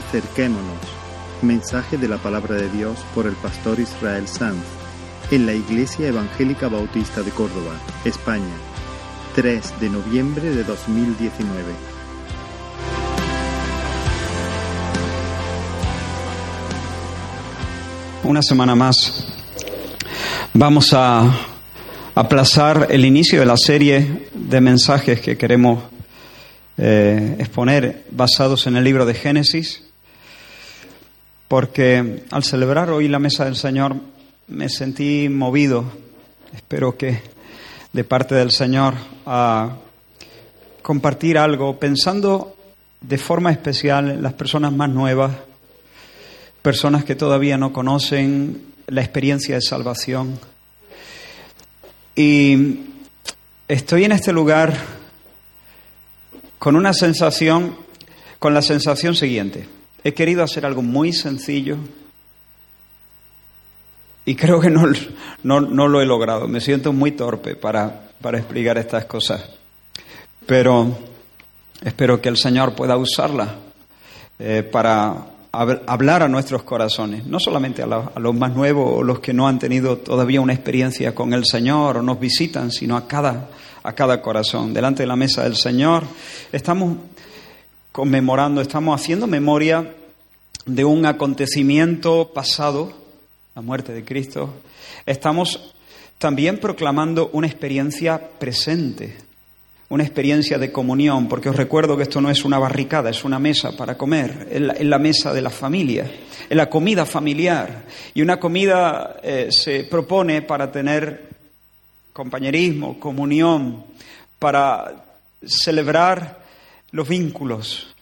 Acerquémonos. Mensaje de la palabra de Dios por el pastor Israel Sanz en la Iglesia Evangélica Bautista de Córdoba, España, 3 de noviembre de 2019. Una semana más vamos a aplazar el inicio de la serie de mensajes que queremos eh, exponer basados en el libro de Génesis, porque al celebrar hoy la mesa del Señor me sentí movido, espero que de parte del Señor, a compartir algo, pensando de forma especial en las personas más nuevas, personas que todavía no conocen la experiencia de salvación. Y estoy en este lugar con una sensación, con la sensación siguiente. He querido hacer algo muy sencillo y creo que no, no, lo he logrado. Me siento muy torpe para, para explicar estas cosas. Pero espero que el Señor pueda usarla eh, para hablar a nuestros corazones, no solamente a, a, los más nuevos o los que no han tenido todavía una experiencia con el Señor o nos visitan, sino a cada, a cada corazón. Delante de la mesa del Señor estamos conmemorando, estamos haciendo memoria de un acontecimiento pasado, la muerte de Cristo. Estamos también proclamando una experiencia presente, una experiencia de comunión, porque os recuerdo que esto no es una barricada, es una mesa para comer, es la, mesa de la familia, es la comida familiar. Y una comida eh, se propone para tener compañerismo, comunión, para celebrar los vínculos,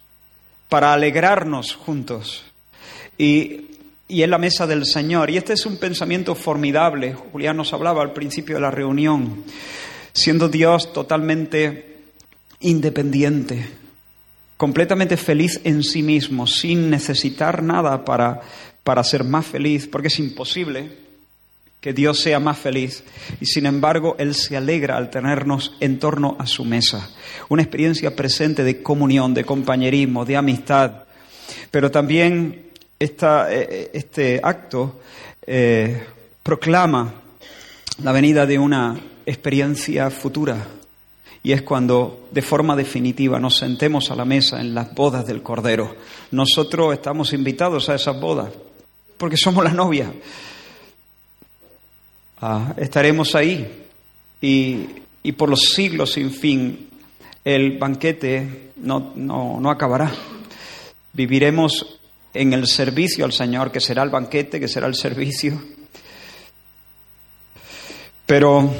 para alegrarnos juntos. Y, y en la mesa del Señor. Y este es un pensamiento formidable. Julián nos hablaba al principio de la reunión. Siendo Dios totalmente independiente, completamente feliz en sí mismo, sin necesitar nada para, para ser más feliz, porque es imposible que Dios sea más feliz y sin embargo Él se alegra al tenernos en torno a su mesa. Una experiencia presente de comunión, de compañerismo, de amistad. Pero también esta, eh, eh, este acto eh, proclama la venida de una experiencia futura y es cuando de forma definitiva nos sentemos a la mesa en las bodas del Cordero. Nosotros estamos invitados a esas bodas porque somos la novia. Ah, estaremos ahí y, por los siglos sin fin el banquete no, no, no acabará. Viviremos en el servicio al Señor, que será el banquete, que será el servicio. Pero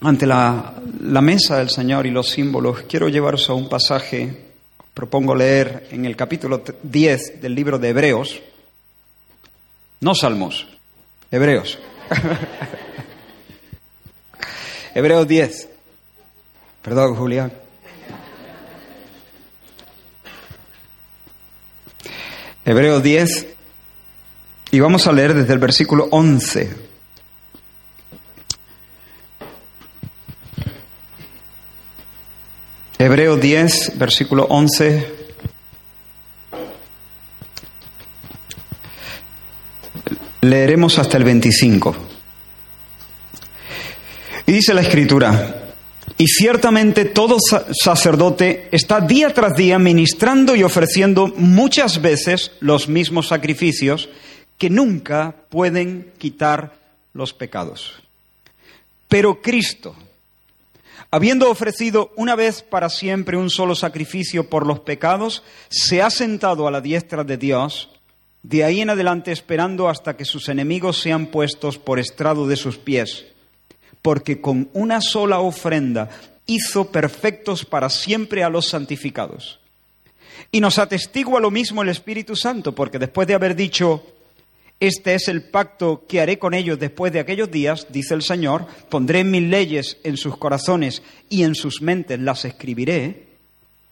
ante la, la, mesa del Señor y los símbolos, quiero llevaros a un pasaje, propongo leer en el capítulo 10 del libro de Hebreos, no Salmos, Hebreos. Hebreos 10. Perdón, Julián. Hebreos 10. Y vamos a leer desde el versículo 11. Hebreos 10, versículo 11. Leeremos hasta el 25. Y dice la escritura, y ciertamente todo sacerdote está día tras día ministrando y ofreciendo muchas veces los mismos sacrificios que nunca pueden quitar los pecados. Pero Cristo, habiendo ofrecido una vez para siempre un solo sacrificio por los pecados, se ha sentado a la diestra de Dios, de ahí en adelante esperando hasta que sus enemigos sean puestos por estrado de sus pies porque con una sola ofrenda hizo perfectos para siempre a los santificados. Y nos atestigua lo mismo el Espíritu Santo, porque después de haber dicho, este es el pacto que haré con ellos después de aquellos días, dice el Señor, pondré mis leyes en sus corazones y en sus mentes las escribiré,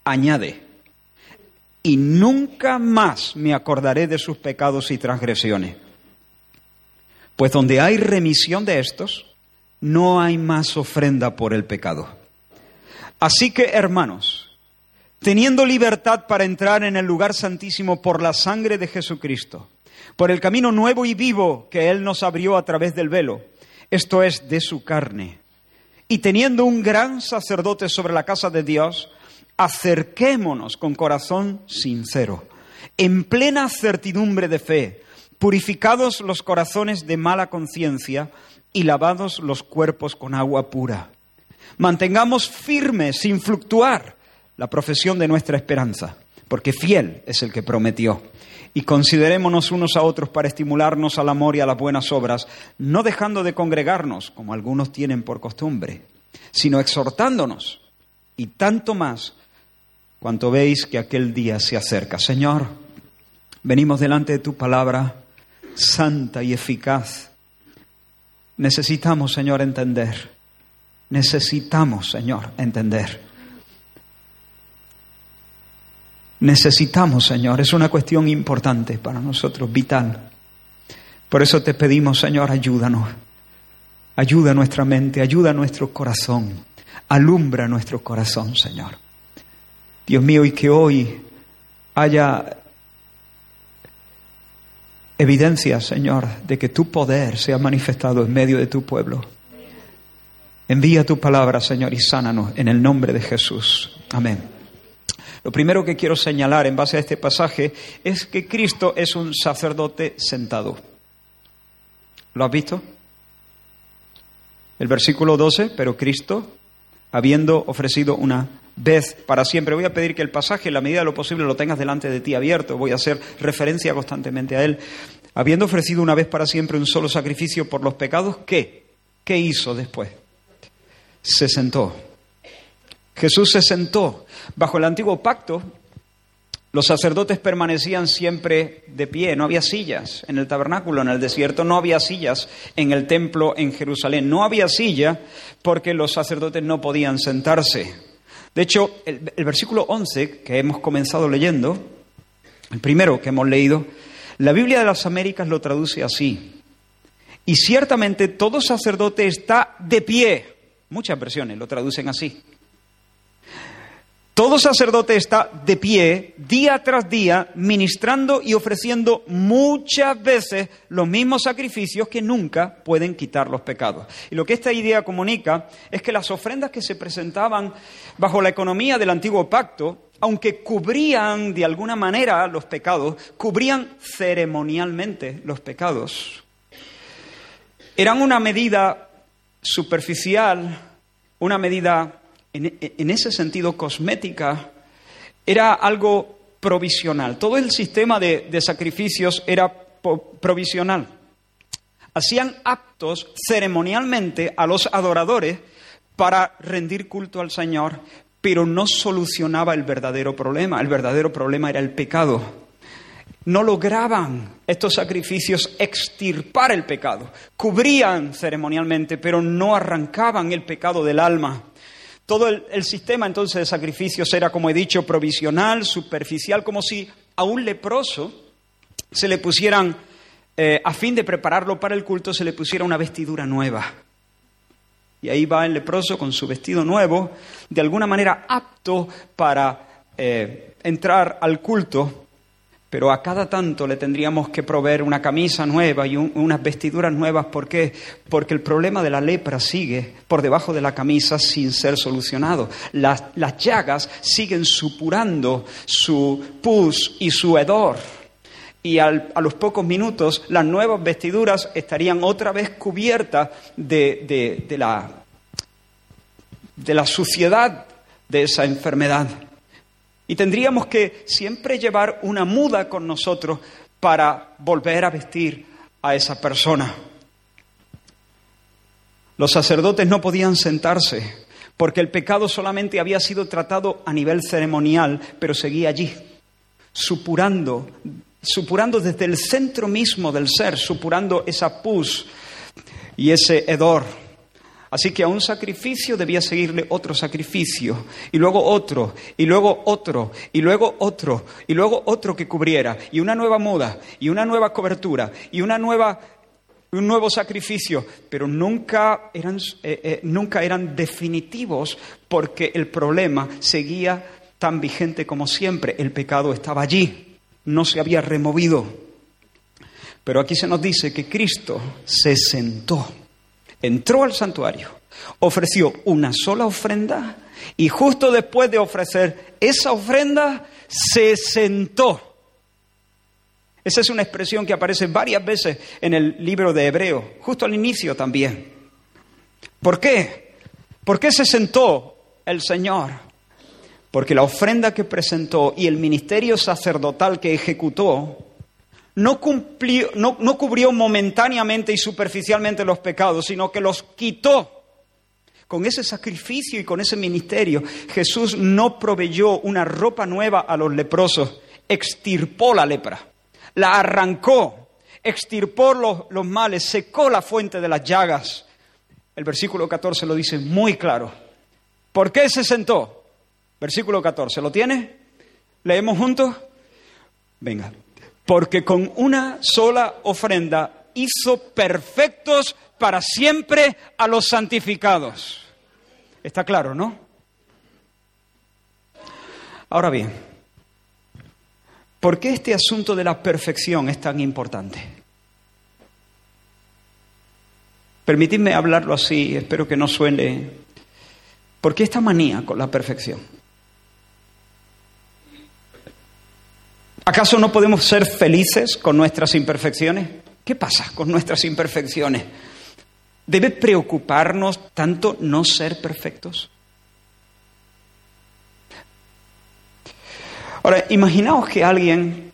añade, y nunca más me acordaré de sus pecados y transgresiones. Pues donde hay remisión de estos, no hay más ofrenda por el pecado. Así que, hermanos, teniendo libertad para entrar en el lugar santísimo por la sangre de Jesucristo, por el camino nuevo y vivo que Él nos abrió a través del velo, esto es, de su carne. Y teniendo un gran sacerdote sobre la casa de Dios, acerquémonos con corazón sincero, en plena certidumbre de fe, purificados los corazones de mala conciencia y lavados los cuerpos con agua pura. Mantengamos firme, sin fluctuar, la profesión de nuestra esperanza, porque fiel es el que prometió. Y considerémonos unos a otros para estimularnos al amor y a las buenas obras, no dejando de congregarnos, como algunos tienen por costumbre, sino exhortándonos, y tanto más cuanto veis que aquel día se acerca. Señor, venimos delante de tu palabra santa y eficaz. Necesitamos, Señor, entender. Necesitamos, Señor, entender necesitamos, Señor. Es una cuestión importante para nosotros, vital. Por eso te pedimos, Señor, ayúdanos. Ayuda nuestra mente, ayuda nuestro corazón. Alumbra nuestro corazón, Señor. Dios mío, y que hoy haya evidencia, Señor, de que tu poder se ha manifestado en medio de tu pueblo. Envía tu palabra, Señor, y sánanos en el nombre de Jesús. Amén. Lo primero que quiero señalar en base a este pasaje es que Cristo es un sacerdote sentado. ¿Lo has visto? El versículo 12, pero Cristo, habiendo ofrecido una vez para siempre. Voy a pedir que el pasaje, en la medida de lo posible, lo tengas delante de ti abierto. Voy a hacer referencia constantemente a él. Habiendo ofrecido una vez para siempre un solo sacrificio por los pecados, ¿qué? ¿Qué hizo después? Se sentó Jesús se sentó. Bajo el antiguo pacto, los sacerdotes permanecían siempre de pie, no había sillas en el tabernáculo, en el desierto, no había sillas en el templo en Jerusalén, no había silla porque los sacerdotes no podían sentarse. De hecho, el, versículo 11 que hemos comenzado leyendo, el primero que hemos leído, la Biblia de las Américas lo traduce así. Y ciertamente todo sacerdote está de pie. Muchas versiones lo traducen así. Todo sacerdote está de pie día tras día ministrando y ofreciendo muchas veces los mismos sacrificios que nunca pueden quitar los pecados. Y lo que esta idea comunica es que las ofrendas que se presentaban bajo la economía del antiguo pacto, aunque cubrían de alguna manera los pecados, cubrían ceremonialmente los pecados. Eran una medida superficial, una medida en, ese sentido cosmética, era algo provisional. Todo el sistema de, de sacrificios era provisional. Hacían actos ceremonialmente a los adoradores para rendir culto al Señor, pero no solucionaba el verdadero problema. El verdadero problema era el pecado. No lograban estos sacrificios extirpar el pecado. Cubrían ceremonialmente, pero no arrancaban el pecado del alma. Todo el, sistema entonces de sacrificios era, como he dicho, provisional, superficial, como si a un leproso se le pusieran, eh, a fin de prepararlo para el culto, se le pusiera una vestidura nueva. Y ahí va el leproso con su vestido nuevo, de alguna manera apto para eh, entrar al culto, pero a cada tanto le tendríamos que proveer una camisa nueva y unas vestiduras nuevas. ¿Por qué? Porque el problema de la lepra sigue por debajo de la camisa sin ser solucionado. Las, las llagas siguen supurando su pus y su hedor. Y a los pocos minutos las nuevas vestiduras estarían otra vez cubiertas de, de, la, de la suciedad de esa enfermedad. Y tendríamos que siempre llevar una muda con nosotros para volver a vestir a esa persona. Los sacerdotes no podían sentarse porque el pecado solamente había sido tratado a nivel ceremonial, pero seguía allí, supurando, supurando desde el centro mismo del ser, supurando esa pus y ese hedor. Así que a un sacrificio debía seguirle otro sacrificio, y luego otro, y luego otro, y luego otro, y luego otro que cubriera, y una nueva muda, y una nueva cobertura, y una nueva, un nuevo sacrificio, pero nunca eran, eh, eh, nunca eran definitivos porque el problema seguía tan vigente como siempre. El pecado estaba allí, no se había removido. Pero aquí se nos dice que Cristo se sentó, entró al santuario, ofreció una sola ofrenda y justo después de ofrecer esa ofrenda, se sentó. Esa es una expresión que aparece varias veces en el libro de Hebreo, justo al inicio también. ¿Por qué? ¿Por qué se sentó el Señor? Porque la ofrenda que presentó y el ministerio sacerdotal que ejecutó no, cumplió, no, no cubrió momentáneamente y superficialmente los pecados, sino que los quitó. Con ese sacrificio y con ese ministerio, Jesús no proveyó una ropa nueva a los leprosos, extirpó la lepra la arrancó, extirpó los, males, secó la fuente de las llagas. El versículo 14 lo dice muy claro. ¿Por qué se sentó? Versículo 14, ¿lo tiene? ¿Leemos juntos? Venga. Porque con una sola ofrenda hizo perfectos para siempre a los santificados. Está claro, ¿no? Ahora bien, ¿Por qué este asunto de la perfección es tan importante? Permitidme hablarlo así, espero que no suene. ¿Por qué esta manía con la perfección? ¿Acaso no podemos ser felices con nuestras imperfecciones? ¿Qué pasa con nuestras imperfecciones? ¿Debe preocuparnos tanto no ser perfectos? Ahora, imaginaos que alguien,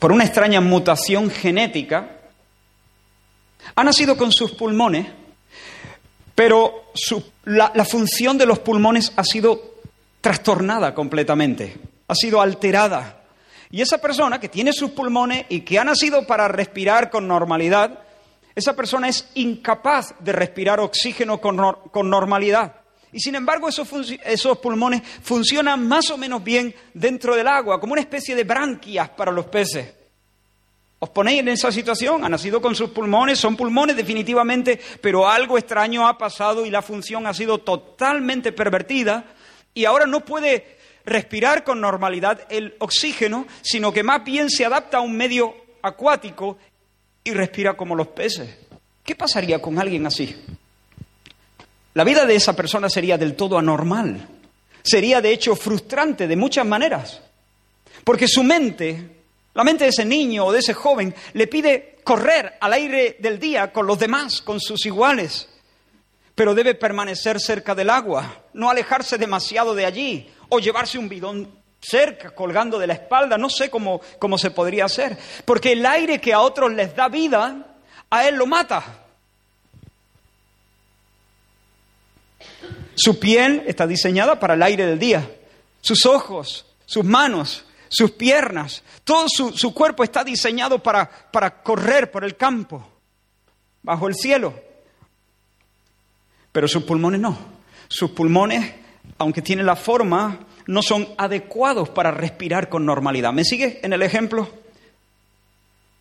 por una extraña mutación genética, ha nacido con sus pulmones, pero la, función de los pulmones ha sido trastornada completamente, ha sido alterada. Y esa persona que tiene sus pulmones y que ha nacido para respirar con normalidad, esa persona es incapaz de respirar oxígeno con, normalidad. Y sin embargo esos, esos, pulmones funcionan más o menos bien dentro del agua, como una especie de branquias para los peces. ¿Os ponéis en esa situación? Ha nacido con sus pulmones, son pulmones definitivamente, pero algo extraño ha pasado y la función ha sido totalmente pervertida y ahora no puede respirar con normalidad el oxígeno, sino que más bien se adapta a un medio acuático y respira como los peces. ¿Qué pasaría con alguien así? La vida de esa persona sería del todo anormal. Sería de hecho frustrante de muchas maneras. Porque su mente, la mente de ese niño o de ese joven, le pide correr al aire del día con los demás, con sus iguales. Pero debe permanecer cerca del agua, no alejarse demasiado de allí o llevarse un bidón cerca, colgando de la espalda. No sé cómo, cómo se podría hacer. Porque el aire que a otros les da vida, a él lo mata. Su piel está diseñada para el aire del día. Sus ojos, sus manos, sus piernas, todo su, cuerpo está diseñado para, para correr por el campo, bajo el cielo. Pero sus pulmones no. Sus pulmones, aunque tienen la forma, no son adecuados para respirar con normalidad. ¿Me sigue en el ejemplo?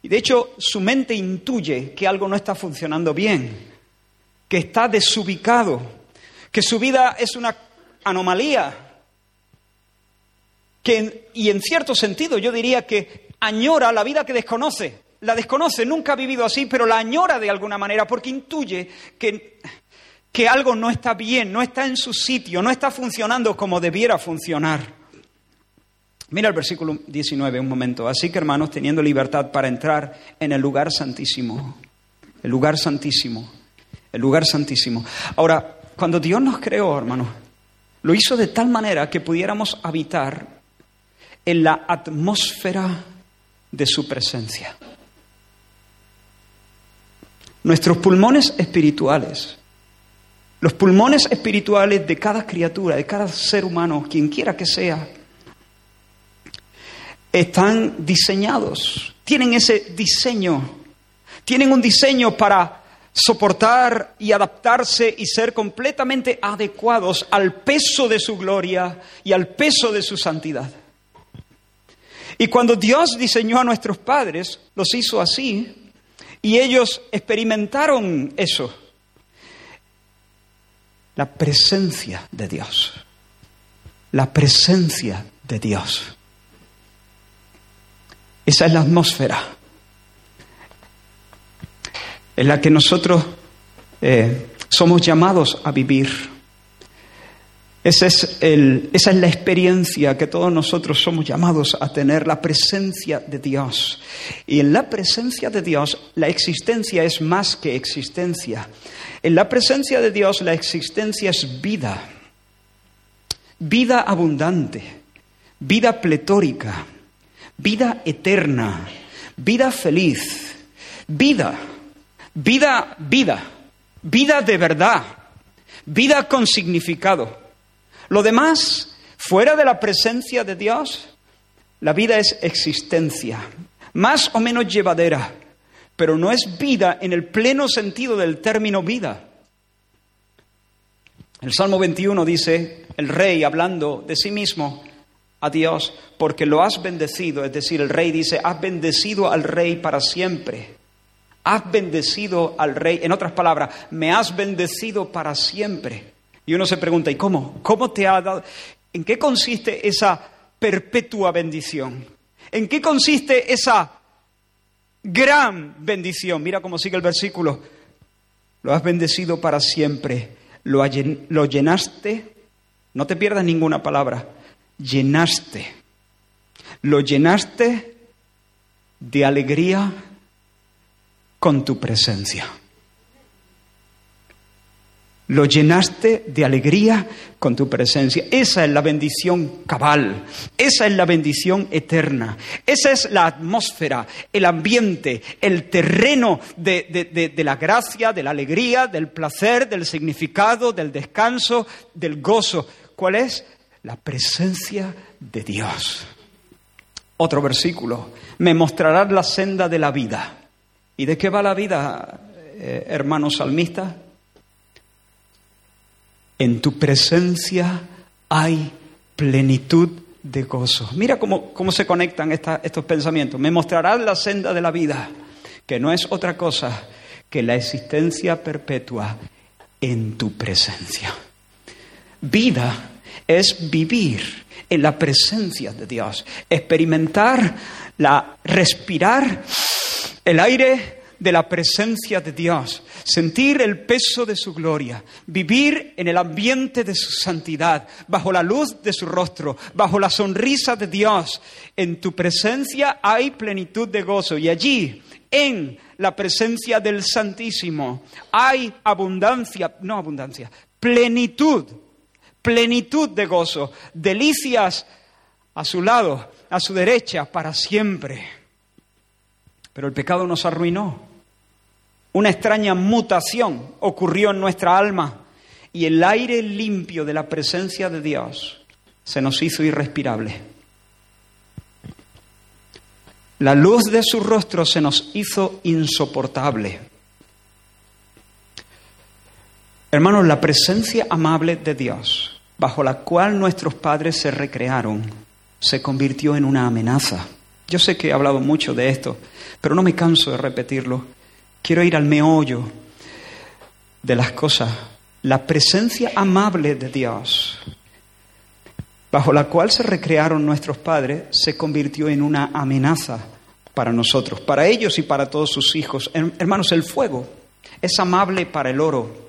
Y de hecho, su mente intuye que algo no está funcionando bien, que está desubicado que su vida es una anomalía, que, y en cierto sentido yo diría que añora la vida que desconoce. La desconoce, nunca ha vivido así, pero la añora de alguna manera porque intuye que, que algo no está bien, no está en su sitio, no está funcionando como debiera funcionar. Mira el versículo 19 un momento. Así que hermanos, teniendo libertad para entrar en el lugar santísimo, el lugar santísimo, el lugar santísimo. Ahora, cuando Dios nos creó, hermano, lo hizo de tal manera que pudiéramos habitar en la atmósfera de su presencia. Nuestros pulmones espirituales, los pulmones espirituales de cada criatura, de cada ser humano, quien quiera que sea, están diseñados, tienen ese diseño, tienen un diseño para soportar y adaptarse y ser completamente adecuados al peso de su gloria y al peso de su santidad. Y cuando Dios diseñó a nuestros padres, los hizo así, y ellos experimentaron eso, la presencia de Dios. la presencia de Dios. Esa es la atmósfera en la que nosotros eh, somos llamados a vivir. Es, esa es la experiencia que todos nosotros somos llamados a tener, la presencia de Dios. Y en la presencia de Dios la existencia es más que existencia. En la presencia de Dios la existencia es vida, vida abundante, vida pletórica, vida eterna, vida feliz, vida, vida, vida, vida de verdad, vida con significado. Lo demás, fuera de la presencia de Dios, la vida es existencia, más o menos llevadera, pero no es vida en el pleno sentido del término vida. El Salmo 21 dice, el rey hablando de sí mismo a Dios, porque lo has bendecido, es decir, el rey dice, has bendecido al rey para siempre. Has bendecido al rey, en otras palabras, me has bendecido para siempre. Y uno se pregunta, ¿y cómo? ¿Cómo te ha dado? ¿En qué consiste esa perpetua bendición? ¿En qué consiste esa gran bendición? Mira cómo sigue el versículo. Lo has bendecido para siempre. Lo, lo llenaste. No te pierdas ninguna palabra. Llenaste. Lo llenaste de alegría con tu presencia lo llenaste de alegría con tu presencia. Esa es la bendición cabal, esa es la bendición eterna, esa es la atmósfera, el ambiente, el terreno de, de, la gracia, de la alegría, del placer, del significado, del descanso, del gozo. ¿Cuál es? La presencia de Dios. Otro versículo, me mostrarás la senda de la vida. ¿Y de qué va la vida, eh, hermanos salmistas? En tu presencia hay plenitud de gozo. Mira cómo, cómo se conectan estos pensamientos. Me mostrarás la senda de la vida, que no es otra cosa que la existencia perpetua en tu presencia. Vida es vivir en la presencia de Dios, experimentar, la, respirar el aire de la presencia de Dios, sentir el peso de su gloria, vivir en el ambiente de su santidad, bajo la luz de su rostro, bajo la sonrisa de Dios. En tu presencia hay plenitud de gozo y allí, en la presencia del Santísimo, hay abundancia, no abundancia, plenitud, plenitud de gozo, delicias a su lado, a su derecha, para siempre. Pero el pecado nos arruinó. Una extraña mutación ocurrió en nuestra alma y el aire limpio de la presencia de Dios se nos hizo irrespirable. La luz de su rostro se nos hizo insoportable. Hermanos, la presencia amable de Dios, bajo la cual nuestros padres se recrearon, se convirtió en una amenaza. Yo sé que he hablado mucho de esto, pero no me canso de repetirlo. Quiero ir al meollo de las cosas. La presencia amable de Dios, bajo la cual se recrearon nuestros padres, se convirtió en una amenaza para nosotros, para ellos y para todos sus hijos. Hermanos, el fuego es amable para el oro.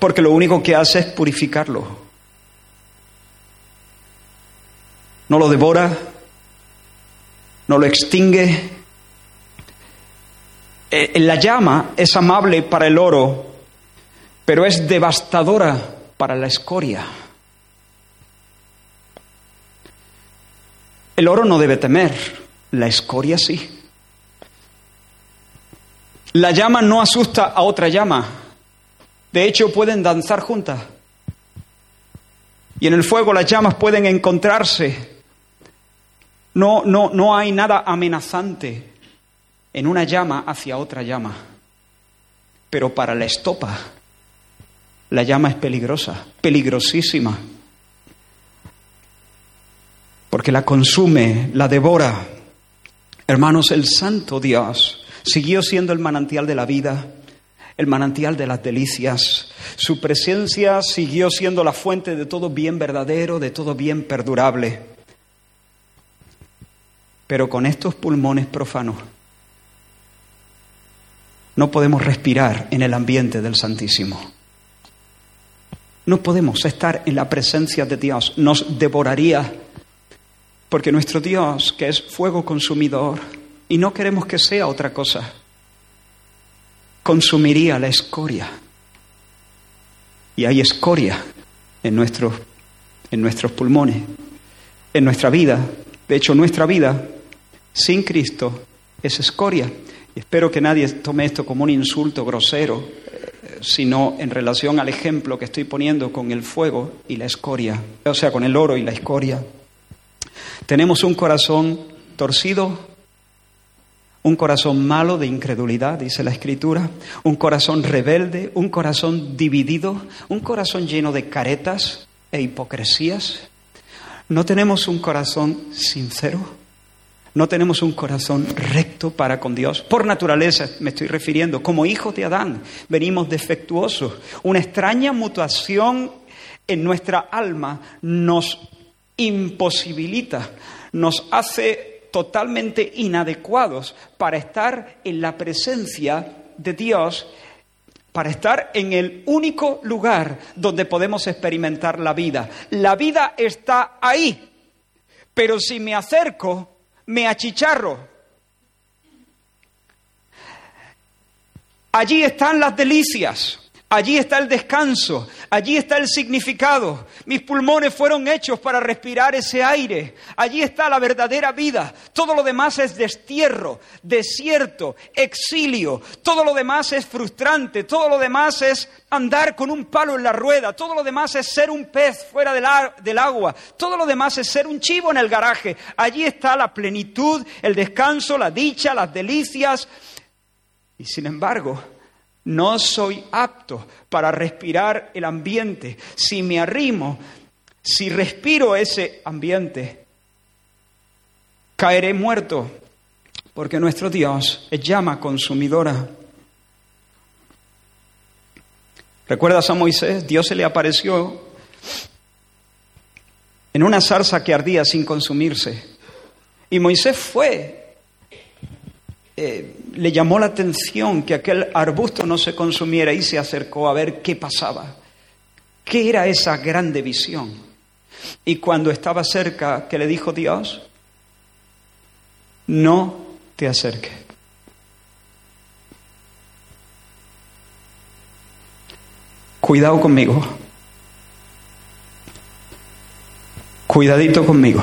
Porque lo único que hace es purificarlo. No lo devora, no lo extingue. Eh, la llama es amable para el oro, pero es devastadora para la escoria. El oro no debe temer, la escoria sí. La llama no asusta a otra llama. De hecho, pueden danzar juntas. Y en el fuego las llamas pueden encontrarse no, no, no hay nada amenazante en una llama hacia otra llama. Pero para la estopa, la llama es peligrosa, peligrosísima. Porque la consume, la devora. Hermanos, el santo Dios siguió siendo el manantial de la vida, el manantial de las delicias, Su presencia siguió siendo la fuente de todo bien verdadero, de todo bien perdurable. Pero con estos pulmones profanos no podemos respirar en el ambiente del Santísimo. No podemos estar en la presencia de Dios. Nos devoraría porque nuestro Dios, que es fuego consumidor, y no queremos que sea otra cosa, consumiría la escoria. Y hay escoria en nuestros, en nuestros pulmones, en nuestra vida. De hecho, nuestra vida sin Cristo es escoria. Y espero que nadie tome esto como un insulto grosero, eh, sino en relación al ejemplo que estoy poniendo con el fuego y la escoria, o sea, con el oro y la escoria. Tenemos un corazón torcido, un corazón malo de incredulidad, dice la Escritura, un corazón rebelde, un corazón dividido, un corazón lleno de caretas e hipocresías. No tenemos un corazón sincero, no tenemos un corazón recto para con Dios. Por naturaleza me estoy refiriendo, como hijos de Adán, venimos defectuosos. Una extraña mutación en nuestra alma nos imposibilita, nos hace totalmente inadecuados para estar en la presencia de Dios, para estar en el único lugar donde podemos experimentar la vida. La vida está ahí, pero si me acerco, me achicharro. Allí están las delicias. Allí está el descanso, allí está el significado. Mis pulmones fueron hechos para respirar ese aire. Allí está la verdadera vida. Todo lo demás es destierro, desierto, exilio. Todo lo demás es frustrante. Todo lo demás es andar con un palo en la rueda. Todo lo demás es ser un pez fuera del, del agua. Todo lo demás es ser un chivo en el garaje. Allí está la plenitud, el descanso, la dicha, las delicias. Y sin embargo, no soy apto para respirar el ambiente. Si me arrimo, si respiro ese ambiente, caeré muerto, porque nuestro Dios es llama consumidora. ¿Recuerdas a Moisés? Dios se le apareció en una zarza que ardía sin consumirse. Y Moisés fue eh, le llamó la atención que aquel arbusto no se consumiera y se acercó a ver qué pasaba. ¿Qué era esa grande visión? Y cuando estaba cerca, ¿qué le dijo Dios? No te acerques. Cuidado conmigo. Cuidadito conmigo.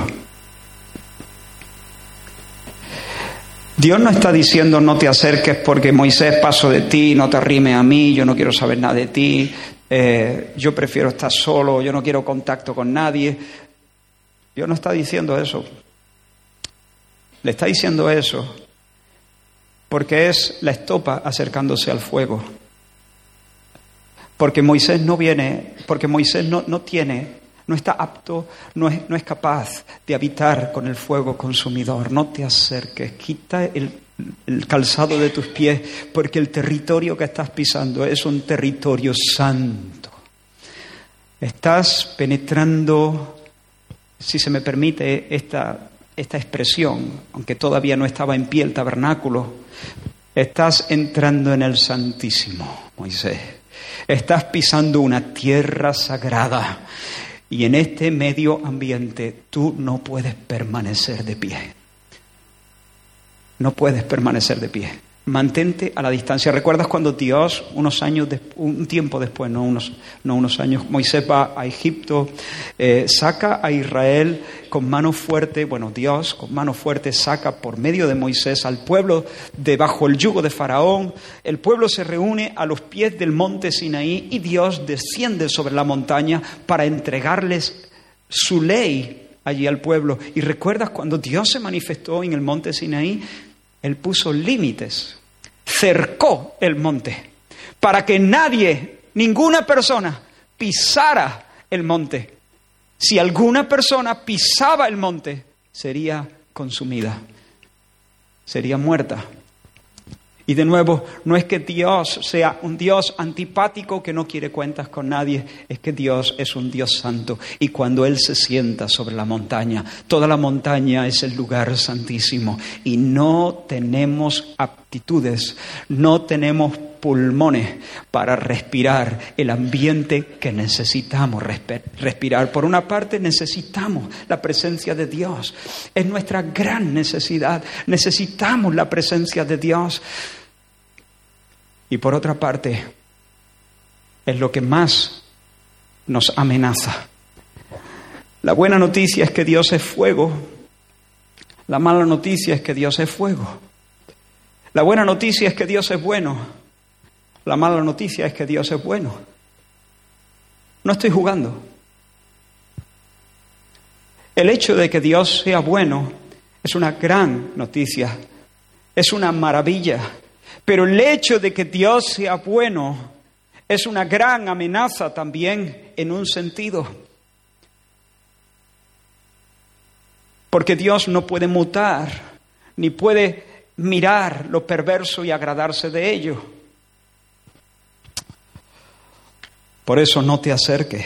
Dios no está diciendo no te acerques porque Moisés paso de ti, no te arrime a mí, yo no quiero saber nada de ti, eh, yo prefiero estar solo, yo no quiero contacto con nadie. Dios no está diciendo eso. Le está diciendo eso porque es la estopa acercándose al fuego. Porque Moisés no viene, porque Moisés no, no tiene no está apto, no es, no es capaz de habitar con el fuego consumidor. No te acerques, quita el, el calzado de tus pies, porque el territorio que estás pisando es un territorio santo. Estás penetrando, si se me permite esta, esta expresión, aunque todavía no estaba en pie el tabernáculo, estás entrando en el Santísimo, Moisés. Estás pisando una tierra sagrada. Y en este medio ambiente tú no puedes permanecer de pie. No puedes permanecer de pie. Mantente a la distancia. ¿Recuerdas cuando Dios, unos años, un tiempo después, no unos, no unos años, Moisés va a Egipto, eh, saca a Israel con mano fuerte, bueno, Dios con mano fuerte saca por medio de Moisés al pueblo debajo el yugo de Faraón, el pueblo se reúne a los pies del monte Sinaí y Dios desciende sobre la montaña para entregarles su ley allí al pueblo. ¿Y recuerdas cuando Dios se manifestó en el monte Sinaí? Él puso límites cercó el monte para que nadie, ninguna persona, pisara el monte. Si alguna persona pisaba el monte, sería consumida, sería muerta. Y de nuevo, no es que Dios sea un Dios antipático que no quiere cuentas con nadie, es que Dios es un Dios santo. Y cuando Él se sienta sobre la montaña, toda la montaña es el lugar santísimo. Y no tenemos aptitudes, no tenemos pulmones para respirar el ambiente que necesitamos respirar. Por una parte, necesitamos la presencia de Dios. Es nuestra gran necesidad. Necesitamos la presencia de Dios. Y por otra parte, es lo que más nos amenaza. La buena noticia es que Dios es fuego. La mala noticia es que Dios es fuego. La buena noticia es que Dios es bueno. La mala noticia es que Dios es bueno. No estoy jugando. El hecho de que Dios sea bueno es una gran noticia, es una maravilla. Pero el hecho de que Dios sea bueno es una gran amenaza también en un sentido. Porque Dios no puede mutar, ni puede mirar lo perverso y agradarse de ello. Por eso no te acerques.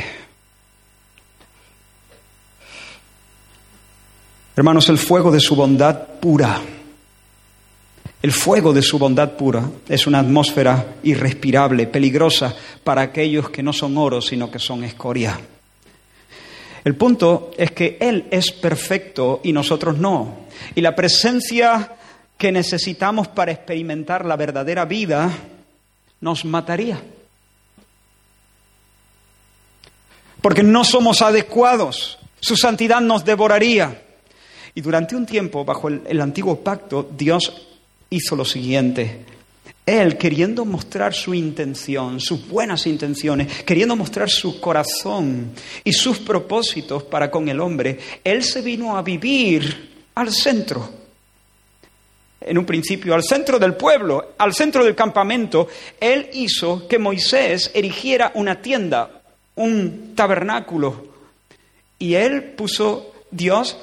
Hermanos, el fuego de su bondad pura el fuego de su bondad pura es una atmósfera irrespirable, peligrosa para aquellos que no son oro, sino que son escoria. El punto es que Él es perfecto y nosotros no. Y la presencia que necesitamos para experimentar la verdadera vida nos mataría. Porque no somos adecuados. Su santidad nos devoraría. Y durante un tiempo, bajo el, el antiguo pacto, Dios hizo lo siguiente. Él, queriendo mostrar su intención, sus buenas intenciones, queriendo mostrar su corazón y sus propósitos para con el hombre, Él se vino a vivir al centro. En un principio, al centro del pueblo, al centro del campamento, Él hizo que Moisés erigiera una tienda, un tabernáculo. Y Él puso, Dios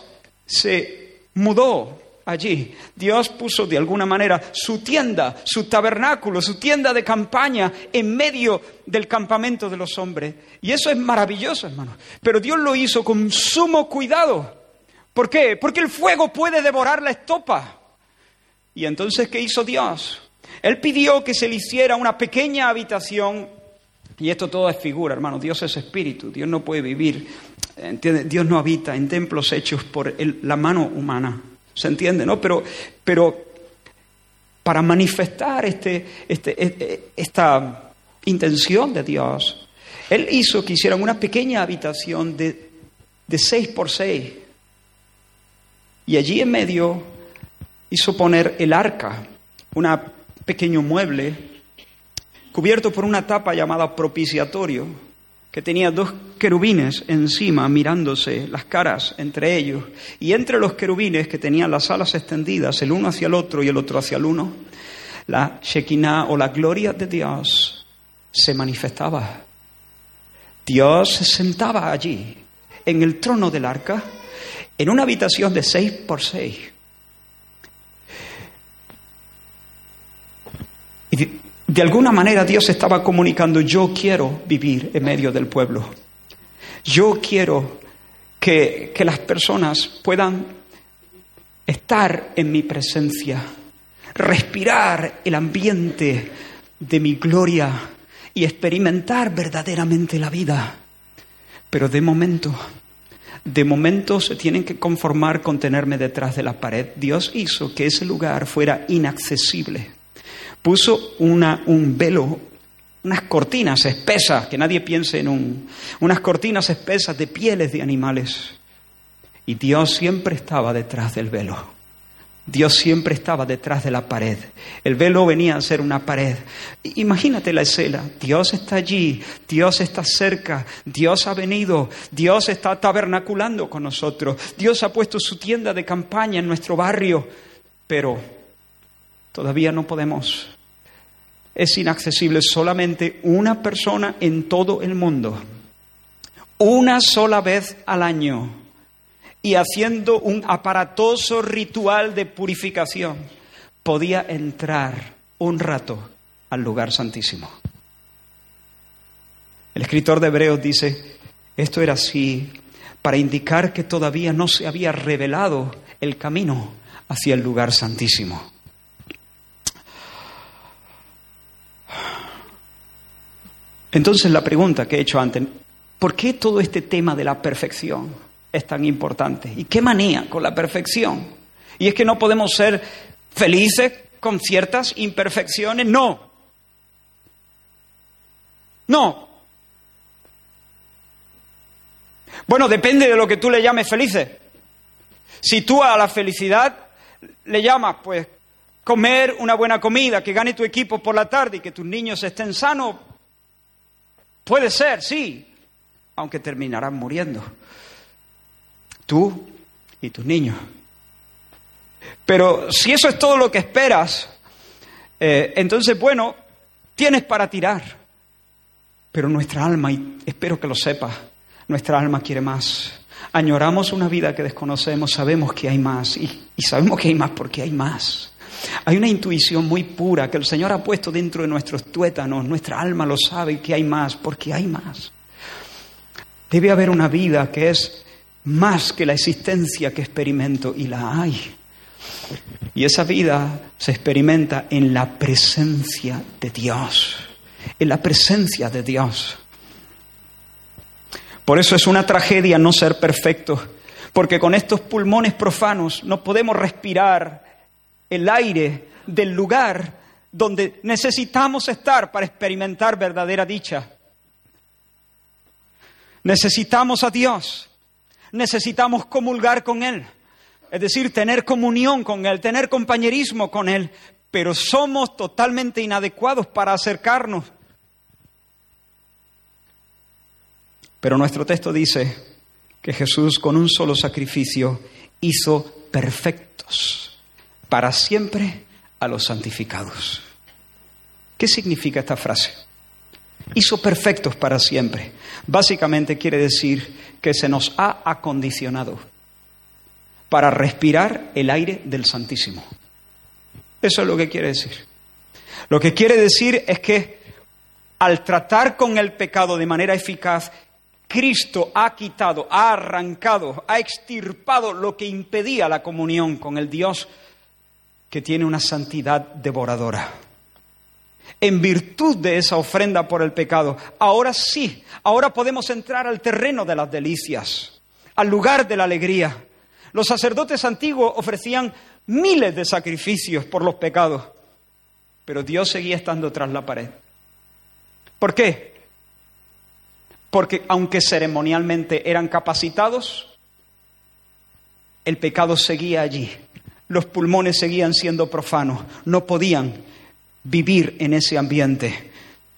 se mudó allí. Dios puso de alguna manera su tienda, su tabernáculo, su tienda de campaña en medio del campamento de los hombres. Y eso es maravilloso, hermano. Pero Dios lo hizo con sumo cuidado. ¿Por qué? Porque el fuego puede devorar la estopa. Y entonces, ¿qué hizo Dios? Él pidió que se le hiciera una pequeña habitación. Y esto todo es figura, hermano. Dios es espíritu. Dios no puede vivir. Dios no habita en templos hechos por la mano humana. ¿Se entiende? ¿no? Pero, pero para manifestar este, este, e, e, esta intención de Dios, Él hizo que hicieran una pequeña habitación de, de seis por seis. Y allí en medio hizo poner el arca, un pequeño mueble cubierto por una tapa llamada propiciatorio que tenía dos querubines encima mirándose las caras entre ellos, y entre los querubines que tenían las alas extendidas, el uno hacia el otro y el otro hacia el uno, la Shekinah o la gloria de Dios se manifestaba. Dios se sentaba allí, en el trono del arca, en una habitación de seis por seis. Y de alguna manera Dios estaba comunicando, yo quiero vivir en medio del pueblo. Yo quiero que, que las personas puedan estar en mi presencia, respirar el ambiente de mi gloria y experimentar verdaderamente la vida. Pero de momento, de momento se tienen que conformar con tenerme detrás de la pared. Dios hizo que ese lugar fuera inaccesible puso un velo, unas cortinas espesas, que nadie piense en un, unas cortinas espesas de pieles de animales. Y Dios siempre estaba detrás del velo. Dios siempre estaba detrás de la pared. El velo venía a ser una pared. Imagínate la escena. Dios está allí, Dios está cerca, Dios ha venido, Dios está tabernaculando con nosotros, Dios ha puesto su tienda de campaña en nuestro barrio, pero Todavía no podemos. Es inaccesible solamente una persona en todo el mundo, una sola vez al año, y haciendo un aparatoso ritual de purificación, podía entrar un rato al lugar santísimo. El escritor de Hebreos dice, esto era así para indicar que todavía no se había revelado el camino hacia el lugar santísimo. Entonces la pregunta que he hecho antes, ¿por qué todo este tema de la perfección es tan importante? ¿Y qué manía con la perfección? Y es que no podemos ser felices con ciertas imperfecciones. No. No. Bueno, depende de lo que tú le llames felices. Si tú a la felicidad le llamas, pues, comer una buena comida, que gane tu equipo por la tarde y que tus niños estén sanos, puede ser, sí, aunque terminarán muriendo. Tú y tus niños. Pero si eso es todo lo que esperas, eh, entonces, bueno, tienes para tirar. Pero nuestra alma, y espero que lo sepas, nuestra alma quiere más. Añoramos una vida que desconocemos, sabemos que hay más y, y sabemos que hay más porque hay más. Hay una intuición muy pura que el Señor ha puesto dentro de nuestros tuétanos, nuestra alma lo sabe que hay más porque hay más. Debe haber una vida que es más que la existencia que experimento y la hay. Y esa vida se experimenta en la presencia de Dios, en la presencia de Dios. Por eso es una tragedia no ser perfectos, porque con estos pulmones profanos no podemos respirar el aire del lugar donde necesitamos estar para experimentar verdadera dicha. Necesitamos a Dios, necesitamos comulgar con Él es decir, tener comunión con Él, tener compañerismo con Él, pero somos totalmente inadecuados para acercarnos. Pero nuestro texto dice que Jesús con un solo sacrificio hizo perfectos para siempre a los santificados. ¿Qué significa esta frase? Hizo perfectos para siempre. Básicamente quiere decir que se nos ha acondicionado para respirar el aire del Santísimo. Eso es lo que quiere decir. Lo que quiere decir es que al tratar con el pecado de manera eficaz, Cristo ha quitado, ha arrancado, ha extirpado lo que impedía la comunión con el Dios que tiene una santidad devoradora. En virtud de esa ofrenda por el pecado, ahora sí, ahora podemos entrar al terreno de las delicias, al lugar de la alegría, los sacerdotes antiguos ofrecían miles de sacrificios por los pecados, pero Dios seguía estando tras la pared. ¿Por qué? Porque aunque ceremonialmente eran capacitados, el pecado seguía allí. Los pulmones seguían siendo profanos, no podían vivir en ese ambiente.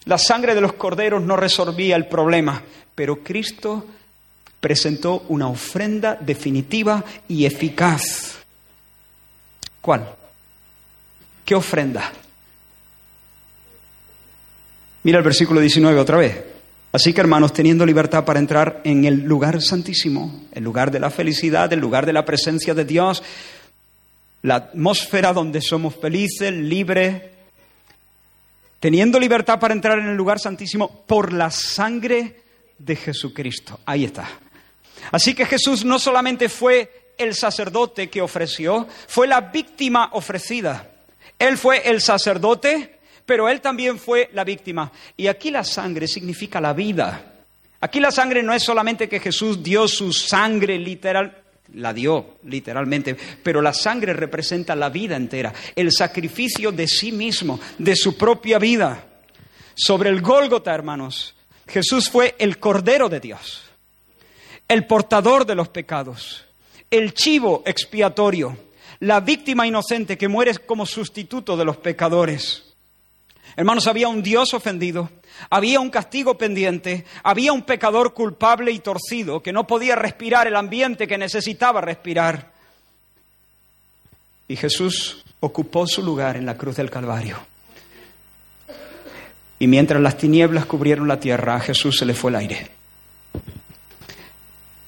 La sangre de los corderos no resolvía el problema, pero Cristo presentó una ofrenda definitiva y eficaz. ¿Cuál? ¿Qué ofrenda? Mira el versículo 19 otra vez. Así que hermanos, teniendo libertad para entrar en el lugar santísimo, el lugar de la felicidad, el lugar de la presencia de Dios, la atmósfera donde somos felices, libres, teniendo libertad para entrar en el lugar santísimo por la sangre de Jesucristo. Ahí está. Así que Jesús no solamente fue el sacerdote que ofreció, fue la víctima ofrecida. Él fue el sacerdote, pero él también fue la víctima. Y aquí la sangre significa la vida. Aquí la sangre no es solamente que Jesús dio su sangre literal, la dio literalmente, pero la sangre representa la vida entera, el sacrificio de sí mismo, de su propia vida. Sobre el Gólgota, hermanos, Jesús fue el Cordero de Dios el portador de los pecados, el chivo expiatorio, la víctima inocente que muere como sustituto de los pecadores. Hermanos, había un Dios ofendido, había un castigo pendiente, había un pecador culpable y torcido que no podía respirar el ambiente que necesitaba respirar. Y Jesús ocupó su lugar en la cruz del Calvario. Y mientras las tinieblas cubrieron la tierra, a Jesús se le fue el aire.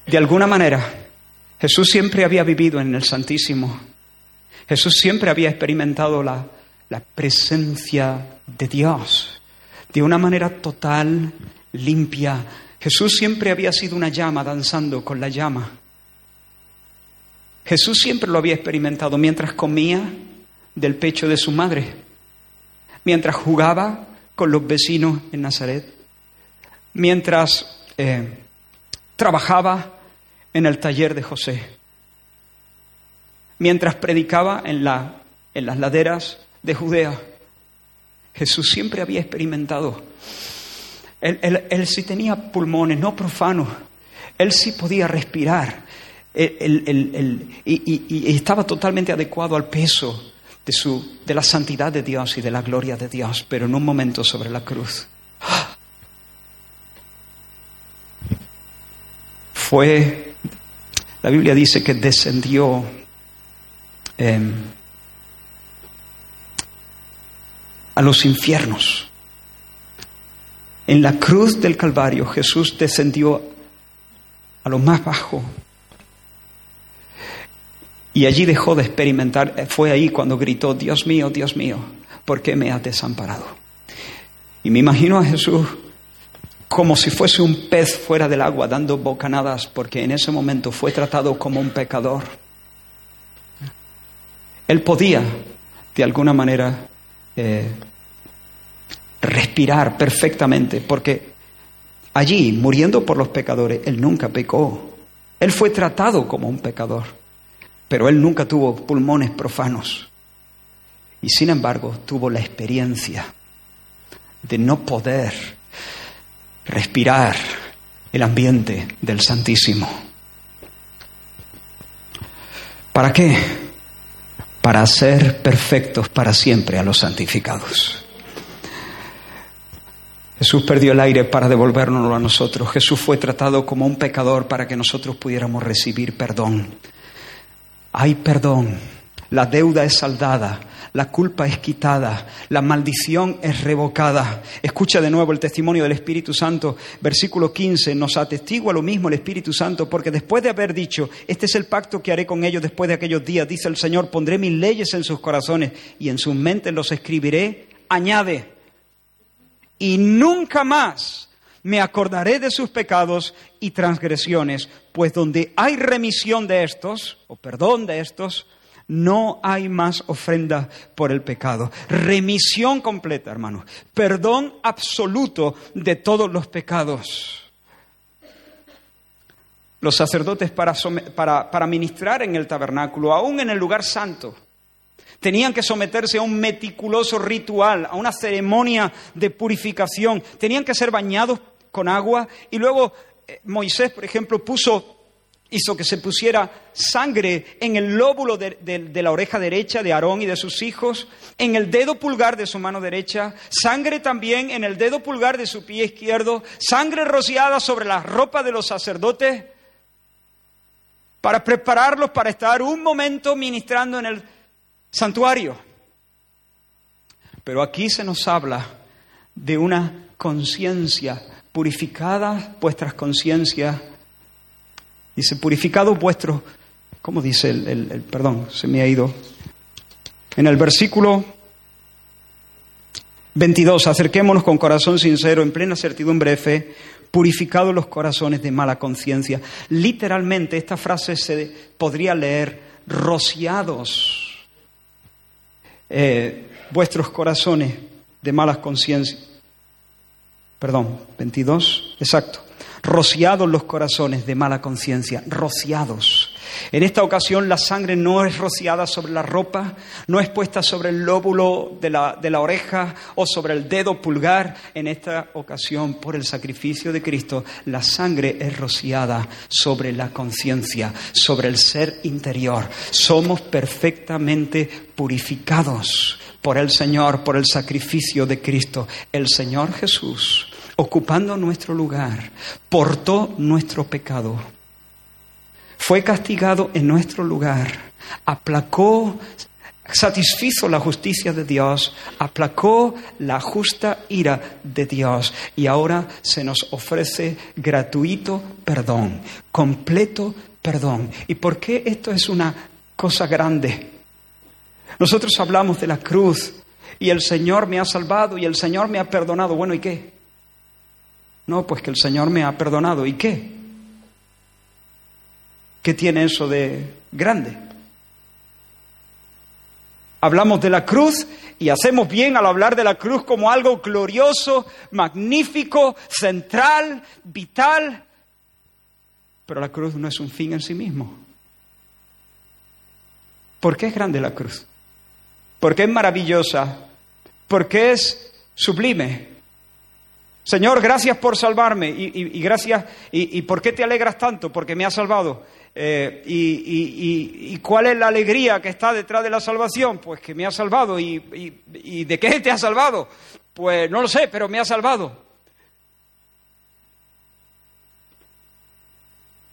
De alguna manera, Jesús siempre había vivido en el Santísimo. Jesús siempre había experimentado la, la presencia de Dios de una manera total, limpia. Jesús siempre había sido una llama danzando con la llama. Jesús siempre lo había experimentado mientras comía del pecho de su madre, mientras jugaba con los vecinos en Nazaret, mientras eh, trabajaba en el taller de José, mientras predicaba en, la, en las laderas de Judea. Jesús siempre había experimentado. Él, sí tenía pulmones, no profanos. Él sí podía respirar. y, estaba totalmente adecuado al peso de, su, de la santidad de Dios y de la gloria de Dios, pero en un momento sobre la cruz. Fue, la Biblia dice que descendió em, a los infiernos. En la cruz del Calvario Jesús descendió a lo más bajo y allí dejó de experimentar, fue ahí cuando gritó, Dios mío, Dios mío, ¿por qué me has desamparado? Y me imagino a Jesús como si fuese un pez fuera del agua dando bocanadas porque en ese momento fue tratado como un pecador. Él podía, de alguna manera, eh, respirar perfectamente, porque allí, muriendo por los pecadores, Él nunca pecó. Él fue tratado como un pecador, pero Él nunca tuvo pulmones profanos. Y sin embargo, tuvo la experiencia de no poder respirar el ambiente del Santísimo. ¿Para qué? Para ser perfectos para siempre a los santificados. Jesús perdió el aire para devolvernoslo a nosotros. Jesús fue tratado como un pecador para que nosotros pudiéramos recibir perdón. Hay perdón. La deuda es saldada, la culpa es quitada, la maldición es revocada. Escucha de nuevo el testimonio del Espíritu Santo, versículo 15, nos atestigua lo mismo el Espíritu Santo, porque después de haber dicho, este es el pacto que haré con ellos después de aquellos días, dice el Señor, pondré mis leyes en sus corazones y en sus mentes los escribiré, añade, y nunca más me acordaré de sus pecados y transgresiones, pues donde hay remisión de estos, o perdón de estos, no hay más ofrenda por el pecado. Remisión completa, hermanos. Perdón absoluto de todos los pecados. Los sacerdotes para, para, para ministrar en el tabernáculo, aún en el lugar santo, Tenían que someterse a un meticuloso ritual, a una ceremonia de purificación. Tenían que ser bañados con agua y luego eh, Moisés, por ejemplo, puso hizo que se pusiera sangre en el lóbulo de, la oreja derecha de Aarón y de sus hijos, en el dedo pulgar de su mano derecha, sangre también en el dedo pulgar de su pie izquierdo, sangre rociada sobre la ropa de los sacerdotes, para prepararlos para estar un momento ministrando en el santuario. Pero aquí se nos habla de una conciencia purificada, vuestras conciencias. Dice, purificado vuestro, ¿cómo dice el, el, perdón? Se me ha ido. En el versículo 22, acerquémonos con corazón sincero, en plena certidumbre de fe, purificados los corazones de mala conciencia. Literalmente esta frase se podría leer rociados eh, vuestros corazones de malas conciencias. Perdón, 22, exacto. Rociados los corazones de mala conciencia, rociados. En esta ocasión la sangre no es rociada sobre la ropa, no es puesta sobre el lóbulo de la, de la oreja o sobre el dedo pulgar. En esta ocasión, por el sacrificio de Cristo, la sangre es rociada sobre la conciencia, sobre el ser interior. Somos perfectamente purificados por el Señor, por el sacrificio de Cristo. El Señor Jesús, ocupando nuestro lugar, portó nuestro pecado fue castigado en nuestro lugar, aplacó, satisfizo la justicia de Dios, aplacó la justa ira de Dios y ahora se nos ofrece gratuito perdón, completo perdón. ¿Y por qué esto es una cosa grande? Nosotros hablamos de la cruz y el Señor me ha salvado y el Señor me ha perdonado. Bueno, ¿y qué? No, pues que el Señor me ha perdonado. ¿Y qué? ¿Qué tiene eso de grande? Hablamos de la cruz y hacemos bien al hablar de la cruz como algo glorioso, magnífico, central, vital. Pero la cruz no es un fin en sí mismo. ¿Por qué es grande la cruz? ¿Por qué es maravillosa? ¿Por qué es sublime? Señor, gracias por salvarme y, gracias. Y, por qué te alegras tanto? Porque me has salvado. Eh, y, cuál es la alegría que está detrás de la salvación? Pues que me ha salvado. ¿Y, de qué te ha salvado? Pues no lo sé, pero me ha salvado.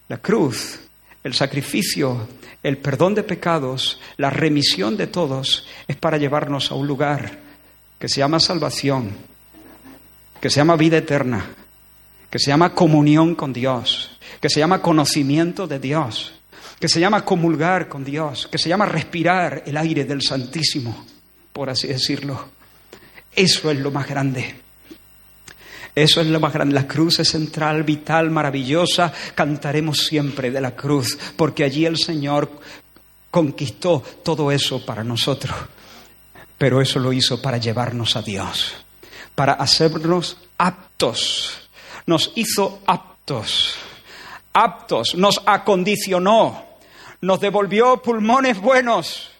La cruz, el sacrificio, el perdón de pecados, la remisión de todos, es para llevarnos a un lugar que se llama salvación, que se llama vida eterna, que se llama comunión con Dios, que se llama conocimiento de Dios, que se llama comulgar con Dios, que se llama respirar el aire del Santísimo, por así decirlo. Eso es lo más grande. Eso es lo más grande. La cruz es central, vital, maravillosa. Cantaremos siempre de la cruz, porque allí el Señor conquistó todo eso para nosotros pero eso lo hizo para llevarnos a Dios, para hacernos aptos. Nos hizo aptos, aptos, nos acondicionó, nos devolvió pulmones buenos,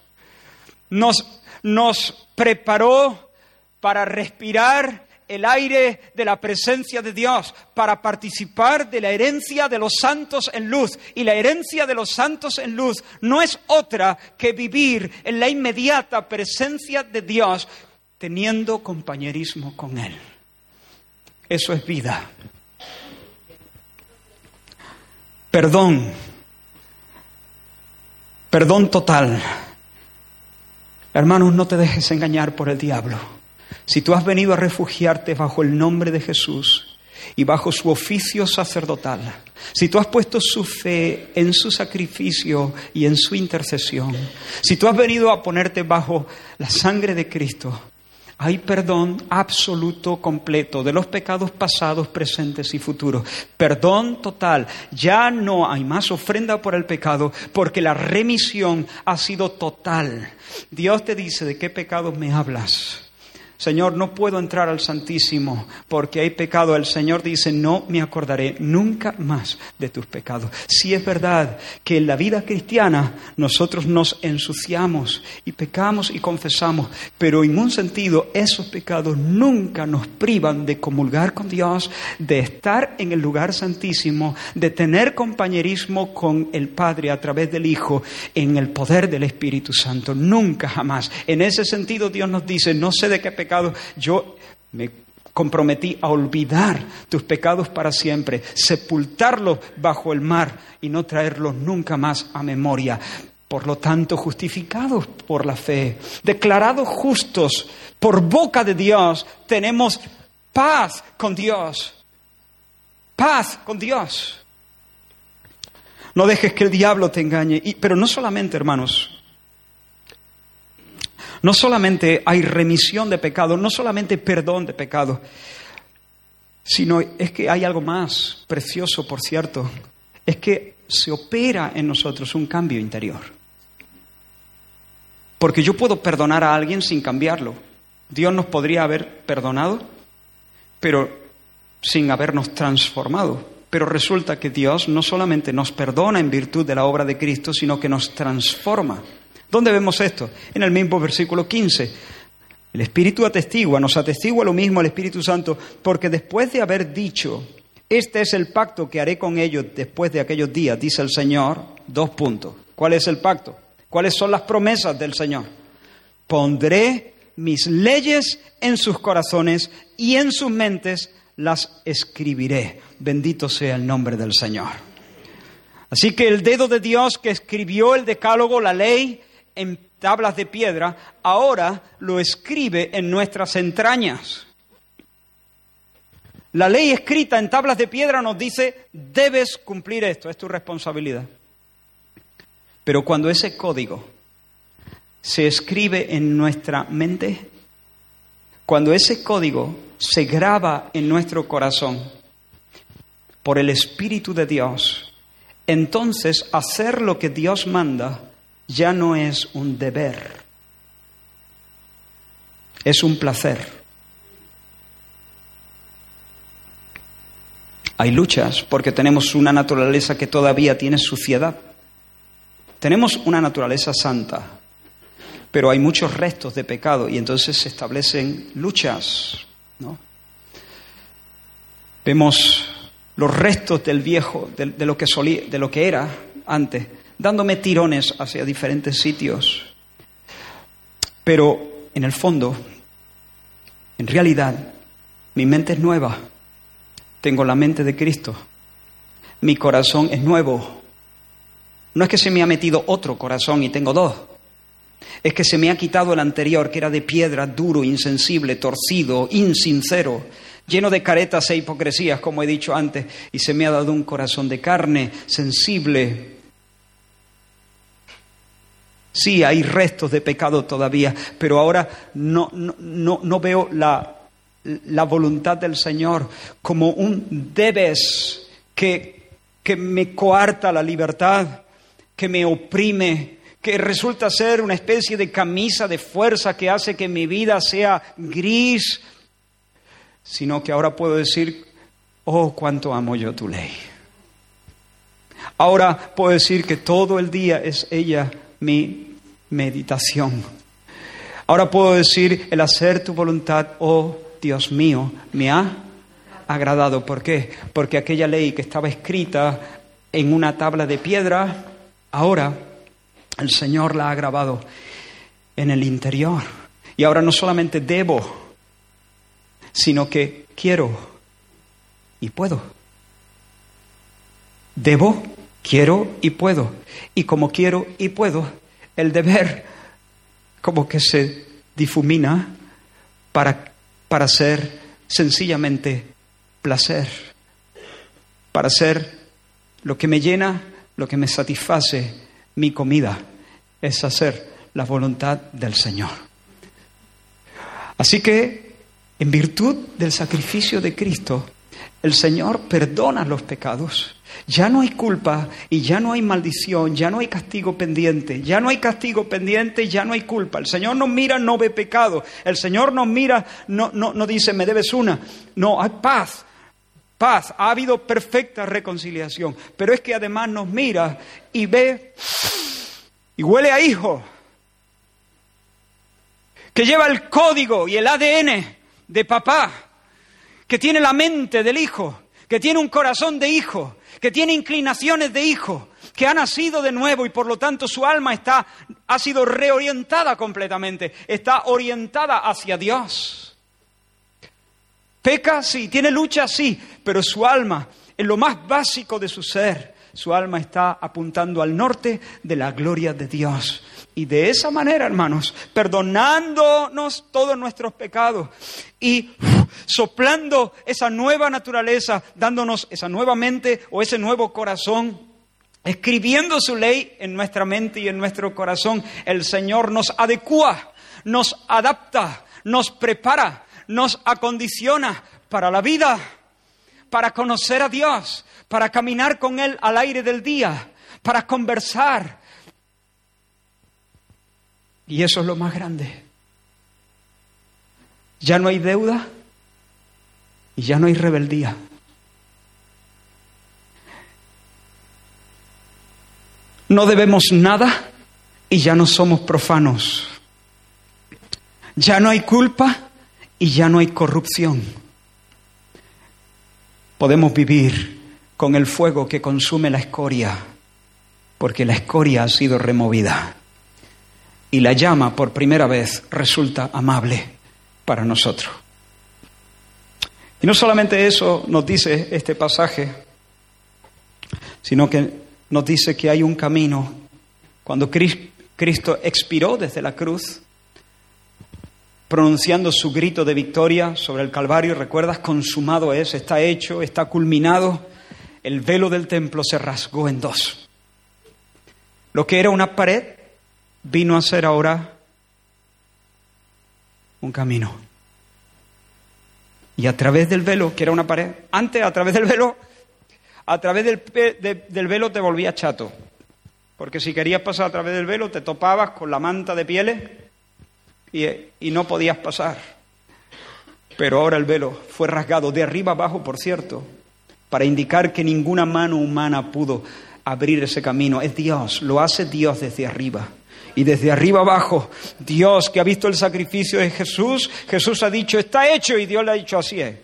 nos, nos preparó para respirar el aire de la presencia de Dios para participar de la herencia de los santos en luz. Y la herencia de los santos en luz no es otra que vivir en la inmediata presencia de Dios teniendo compañerismo con Él. Eso es vida. Perdón. Perdón total. Hermanos, no te dejes engañar por el diablo. Si tú has venido a refugiarte bajo el nombre de Jesús y bajo su oficio sacerdotal, si tú has puesto su fe en su sacrificio y en su intercesión, si tú has venido a ponerte bajo la sangre de Cristo, hay perdón absoluto, completo de los pecados pasados, presentes y futuros. Perdón total. Ya no hay más ofrenda por el pecado porque la remisión ha sido total. Dios te dice, ¿de qué pecados me hablas? Señor, no puedo entrar al Santísimo porque hay pecado. El Señor dice, no me acordaré nunca más de tus pecados. Si es verdad que en la vida cristiana nosotros nos ensuciamos y pecamos y confesamos, pero en un sentido esos pecados nunca nos privan de comulgar con Dios, de estar en el lugar santísimo, de tener compañerismo con el Padre a través del Hijo en el poder del Espíritu Santo. Nunca jamás. En ese sentido Dios nos dice, no sé de qué pecado yo me comprometí a olvidar tus pecados para siempre, sepultarlos bajo el mar y no traerlos nunca más a memoria. Por lo tanto, justificados por la fe, declarados justos por boca de Dios, tenemos paz con Dios. Paz con Dios. No dejes que el diablo te engañe. pero no solamente, hermanos, no solamente hay remisión de pecado, no solamente perdón de pecado, sino es que hay algo más precioso, por cierto, es que se opera en nosotros un cambio interior. Porque yo puedo perdonar a alguien sin cambiarlo. Dios nos podría haber perdonado, pero sin habernos transformado. Pero resulta que Dios no solamente nos perdona en virtud de la obra de Cristo, sino que nos transforma. ¿Dónde vemos esto? En el mismo versículo 15. El Espíritu atestigua, nos atestigua lo mismo el Espíritu Santo, porque después de haber dicho, este es el pacto que haré con ellos después de aquellos días, dice el Señor, dos puntos. ¿Cuál es el pacto? ¿Cuáles son las promesas del Señor? Pondré mis leyes en sus corazones y en sus mentes las escribiré. Bendito sea el nombre del Señor. Así que el dedo de Dios que escribió el decálogo, la ley, en tablas de piedra, ahora lo escribe en nuestras entrañas. La ley escrita en tablas de piedra nos dice, debes cumplir esto, es tu responsabilidad. Pero cuando ese código se escribe en nuestra mente, Cuando ese código se graba en nuestro corazón por el Espíritu de Dios, entonces hacer lo que Dios manda ya no es un deber, es un placer. Hay luchas porque tenemos una naturaleza que todavía tiene suciedad. Tenemos una naturaleza santa, pero hay muchos restos de pecado y entonces se establecen luchas. ¿no? Vemos los restos del viejo, de, lo que solía, de lo que era antes, dándome tirones hacia diferentes sitios. Pero en el fondo, en realidad, mi mente es nueva. Tengo la mente de Cristo. Mi corazón es nuevo. No es que se me ha metido otro corazón y tengo dos es que se me ha quitado el anterior, que era de piedra, duro, insensible, torcido, insincero, lleno de caretas e hipocresías, como he dicho antes, y se me ha dado un corazón de carne, sensible. Sí, hay restos de pecado todavía, pero ahora no, no, no veo la, la, voluntad del Señor como un debes que, que me coarta la libertad, que me oprime, que resulta ser una especie de camisa de fuerza que hace que mi vida sea gris, sino que ahora puedo decir, oh, cuánto amo yo tu ley. Ahora puedo decir que todo el día es ella mi meditación. Ahora puedo decir, el hacer tu voluntad, oh Dios mío, me ha agradado. ¿Por qué? Porque aquella ley que estaba escrita en una tabla de piedra, ahora el Señor la ha grabado en el interior. Y ahora no solamente debo, sino que quiero y puedo. Debo, quiero y puedo. Y como quiero y puedo, el deber como que se difumina para, para ser sencillamente placer, para ser lo que me llena, lo que me satisface mi comida es hacer la voluntad del Señor. Así que, en virtud del sacrificio de Cristo, el Señor perdona los pecados. Ya no hay culpa y ya no hay maldición, ya no hay castigo pendiente, ya no hay castigo pendiente, ya no hay culpa. El Señor nos mira, no ve pecado. El Señor nos mira, no, no, no dice, me debes una. No, hay paz, paz, ha habido perfecta reconciliación. Pero es que además nos mira y ve y huele a hijo, que lleva el código y el ADN de papá, que tiene la mente del hijo, que tiene un corazón de hijo, que tiene inclinaciones de hijo, que ha nacido de nuevo y por lo tanto su alma está ha sido reorientada completamente, está orientada hacia Dios. Peca, sí, tiene lucha, sí, pero su alma, en lo más básico de su ser, su alma está apuntando al norte de la gloria de Dios. Y de esa manera, hermanos, perdonándonos todos nuestros pecados y soplando esa nueva naturaleza, dándonos esa nueva mente o ese nuevo corazón, escribiendo su ley en nuestra mente y en nuestro corazón, el Señor nos adecua, nos adapta, nos prepara nos acondiciona para la vida, para conocer a Dios, para caminar con Él al aire del día, para conversar. Y eso es lo más grande. Ya no hay deuda y ya no hay rebeldía. No debemos nada y ya no somos profanos. Ya no hay culpa y ya no hay corrupción. Podemos vivir con el fuego que consume la escoria, porque la escoria ha sido removida y la llama por primera vez resulta amable para nosotros. Y no solamente eso nos dice este pasaje, sino que nos dice que hay un camino. Cuando Cristo expiró desde la cruz, pronunciando su grito de victoria sobre el Calvario. ¿Recuerdas? Consumado es, está hecho, está culminado. El velo del templo se rasgó en dos. Lo que era una pared vino a ser ahora un camino. Y a través del velo, que era una pared, antes a través del velo, a través del, del velo te volvías chato. Porque si querías pasar a través del velo, te topabas con la manta de pieles y, y no podías pasar. Pero ahora el velo fue rasgado de arriba abajo, por cierto, para indicar que ninguna mano humana pudo abrir ese camino. Es Dios, lo hace Dios desde arriba. Y desde arriba abajo, Dios que ha visto el sacrificio de Jesús, Jesús ha dicho, está hecho, y Dios le ha dicho, así es.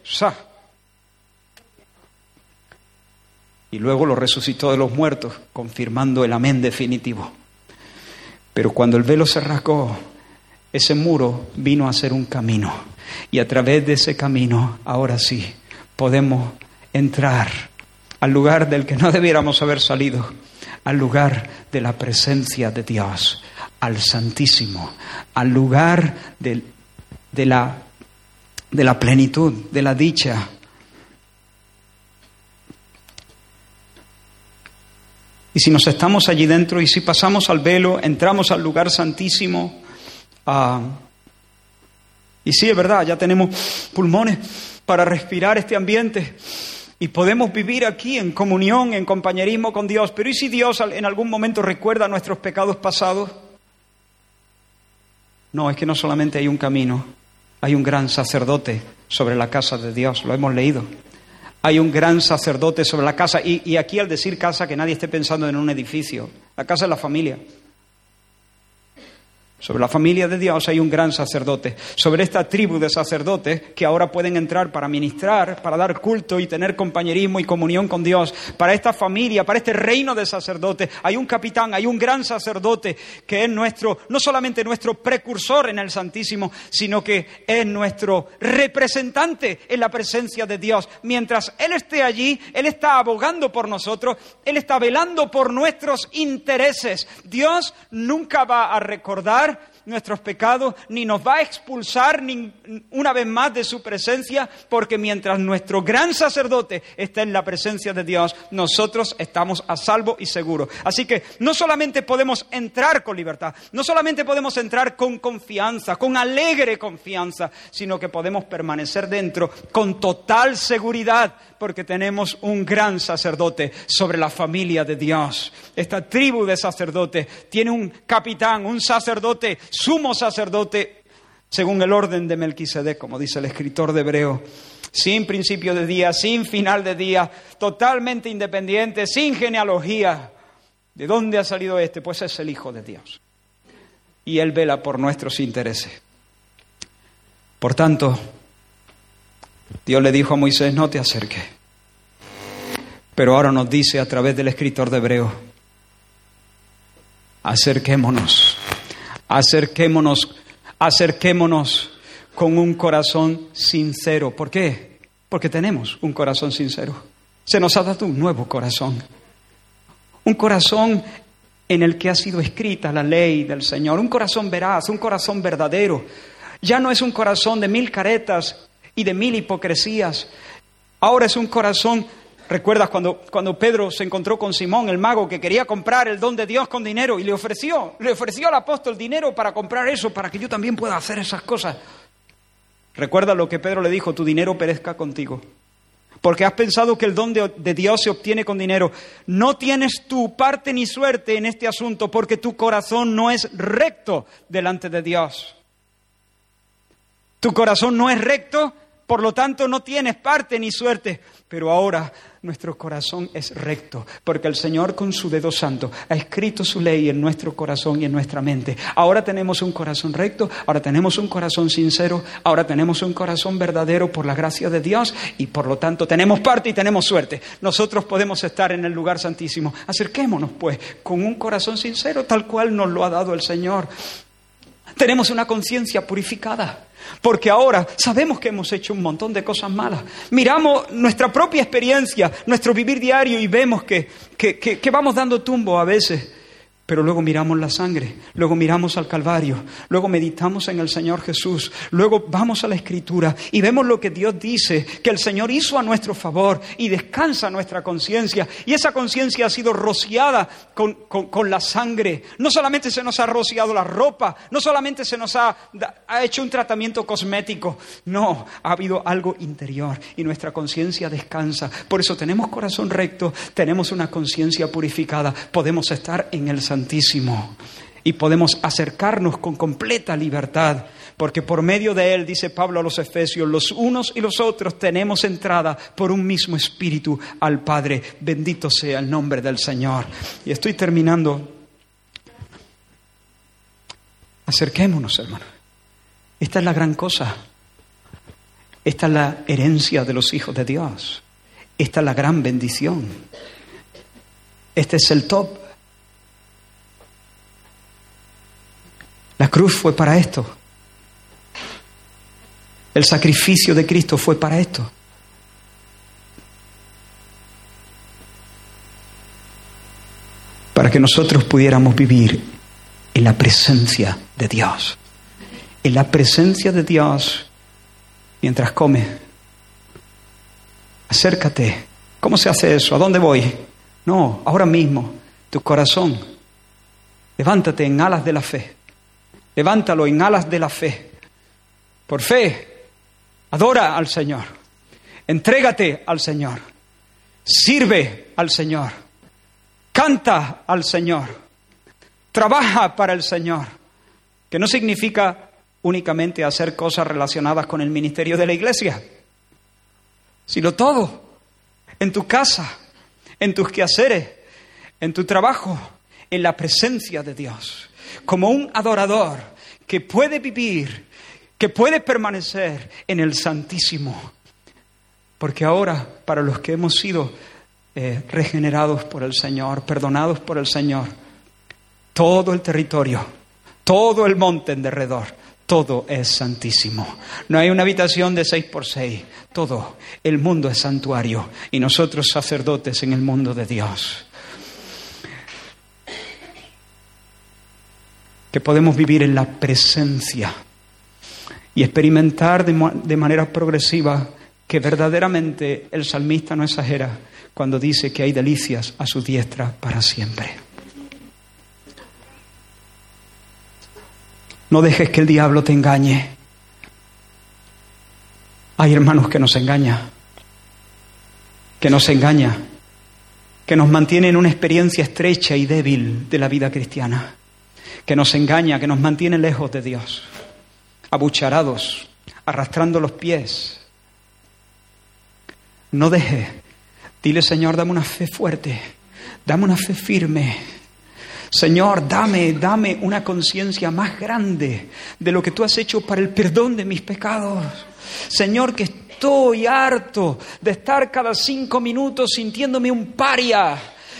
Y luego lo resucitó de los muertos, confirmando el amén definitivo. Pero cuando el velo se rasgó, ese muro vino a ser un camino. Y a través de ese camino, ahora sí, podemos entrar al lugar del que no debiéramos haber salido, al lugar de la presencia de Dios, al Santísimo, al lugar de, de, la, de la plenitud, de la dicha. Y si nos estamos allí dentro y si pasamos al velo, entramos al lugar santísimo, ah, y sí, es verdad, ya tenemos pulmones para respirar este ambiente y podemos vivir aquí en comunión, en compañerismo con Dios, pero ¿y si Dios en algún momento recuerda nuestros pecados pasados? No, es que no solamente hay un camino, hay un gran sacerdote sobre la casa de Dios, lo hemos leído. Hay un gran sacerdote sobre la casa, y, y aquí al decir casa, que nadie esté pensando en un edificio, la casa es la familia. Sobre la familia de Dios hay un gran sacerdote. Sobre esta tribu de sacerdotes que ahora pueden entrar para ministrar, para dar culto y tener compañerismo y comunión con Dios. Para esta familia, para este reino de sacerdotes, hay un capitán, hay un gran sacerdote que es nuestro, no solamente nuestro precursor en el Santísimo, sino que es nuestro representante en la presencia de Dios. Mientras Él esté allí, Él está abogando por nosotros, Él está velando por nuestros intereses. Dios nunca va a recordar nuestros pecados, ni nos va a expulsar ni una vez más de su presencia, porque mientras nuestro gran sacerdote está en la presencia de Dios, nosotros estamos a salvo y seguros. Así que no solamente podemos entrar con libertad, no solamente podemos entrar con confianza, con alegre confianza, sino que podemos permanecer dentro con total seguridad, porque tenemos un gran sacerdote sobre la familia de Dios. Esta tribu de sacerdotes tiene un capitán, un sacerdote sumo sacerdote según el orden de Melquisedec, como dice el escritor de Hebreo, sin principio de día, sin final de día, totalmente independiente, sin genealogía. ¿De dónde ha salido este? Pues es el Hijo de Dios. Y Él vela por nuestros intereses. Por tanto, Dios le dijo a Moisés, no te acerques. Pero ahora nos dice a través del escritor de Hebreo, acerquémonos acerquémonos, acerquémonos con un corazón sincero. ¿Por qué? Porque tenemos un corazón sincero. Se nos ha dado un nuevo corazón. Un corazón en el que ha sido escrita la ley del Señor. Un corazón veraz, un corazón verdadero. Ya no es un corazón de mil caretas y de mil hipocresías. Ahora es un corazón ¿Recuerdas cuando, cuando Pedro se encontró con Simón, el mago, que quería comprar el don de Dios con dinero y le ofreció, le ofreció al apóstol dinero para comprar eso, para que yo también pueda hacer esas cosas? Recuerda lo que Pedro le dijo, tu dinero perezca contigo. Porque has pensado que el don de, de Dios se obtiene con dinero. No tienes tu parte ni suerte en este asunto porque tu corazón no es recto delante de Dios. Tu corazón no es recto, por lo tanto no tienes parte ni suerte. Pero ahora nuestro corazón es recto, porque el Señor con su dedo santo ha escrito su ley en nuestro corazón y en nuestra mente. Ahora tenemos un corazón recto, ahora tenemos un corazón sincero, ahora tenemos un corazón verdadero por la gracia de Dios y por lo tanto tenemos parte y tenemos suerte. Nosotros podemos estar en el lugar santísimo. Acerquémonos pues con un corazón sincero tal cual nos lo ha dado el Señor. Tenemos una conciencia purificada. Porque ahora sabemos que hemos hecho un montón de cosas malas. Miramos nuestra propia experiencia, nuestro vivir diario y vemos que, que, vamos dando tumbo a veces pero luego miramos la sangre, luego miramos al Calvario, luego meditamos en el Señor Jesús, luego vamos a la Escritura y vemos lo que Dios dice, que el Señor hizo a nuestro favor y descansa nuestra conciencia. Y esa conciencia ha sido rociada con, con, la sangre. No solamente se nos ha rociado la ropa, no solamente se nos ha, ha hecho un tratamiento cosmético, no, ha habido algo interior y nuestra conciencia descansa. Por eso tenemos corazón recto, tenemos una conciencia purificada, podemos estar en el Santo y podemos acercarnos con completa libertad, porque por medio de Él, dice Pablo a los Efesios, los unos y los otros tenemos entrada por un mismo espíritu al Padre. Bendito sea el nombre del Señor. Y estoy terminando. Acerquémonos, hermano. Esta es la gran cosa. Esta es la herencia de los hijos de Dios. Esta es la gran bendición. Este es el top. La cruz fue para esto. El sacrificio de Cristo fue para esto. Para que nosotros pudiéramos vivir en la presencia de Dios. En la presencia de Dios mientras come. Acércate. ¿Cómo se hace eso? ¿A dónde voy? No, ahora mismo, tu corazón. Levántate en alas de la fe. Levántalo en alas de la fe. Por fe, adora al Señor. Entrégate al Señor. Sirve al Señor. Canta al Señor. Trabaja para el Señor. Que no significa únicamente hacer cosas relacionadas con el ministerio de la iglesia, sino todo. En tu casa, en tus quehaceres, en tu trabajo, en la presencia de Dios como un adorador que puede vivir, que puede permanecer en el Santísimo. Porque ahora, para los que hemos sido eh, regenerados por el Señor, perdonados por el Señor, todo el territorio, todo el monte en derredor, todo es santísimo. No hay una habitación de seis por seis, todo. El mundo es santuario y nosotros sacerdotes en el mundo de Dios. Que podemos vivir en la presencia y experimentar de, manera progresiva que verdaderamente el salmista no exagera cuando dice que hay delicias a su diestra para siempre. No dejes que el diablo te engañe. Hay hermanos que nos engaña, que nos engaña, que nos mantiene en una experiencia estrecha y débil de la vida cristiana que nos engaña, que nos mantiene lejos de Dios, abucharados, arrastrando los pies. No deje. Dile, Señor, dame una fe fuerte, dame una fe firme. Señor, dame, dame una conciencia más grande de lo que tú has hecho para el perdón de mis pecados. Señor, que estoy harto de estar cada cinco minutos sintiéndome un paria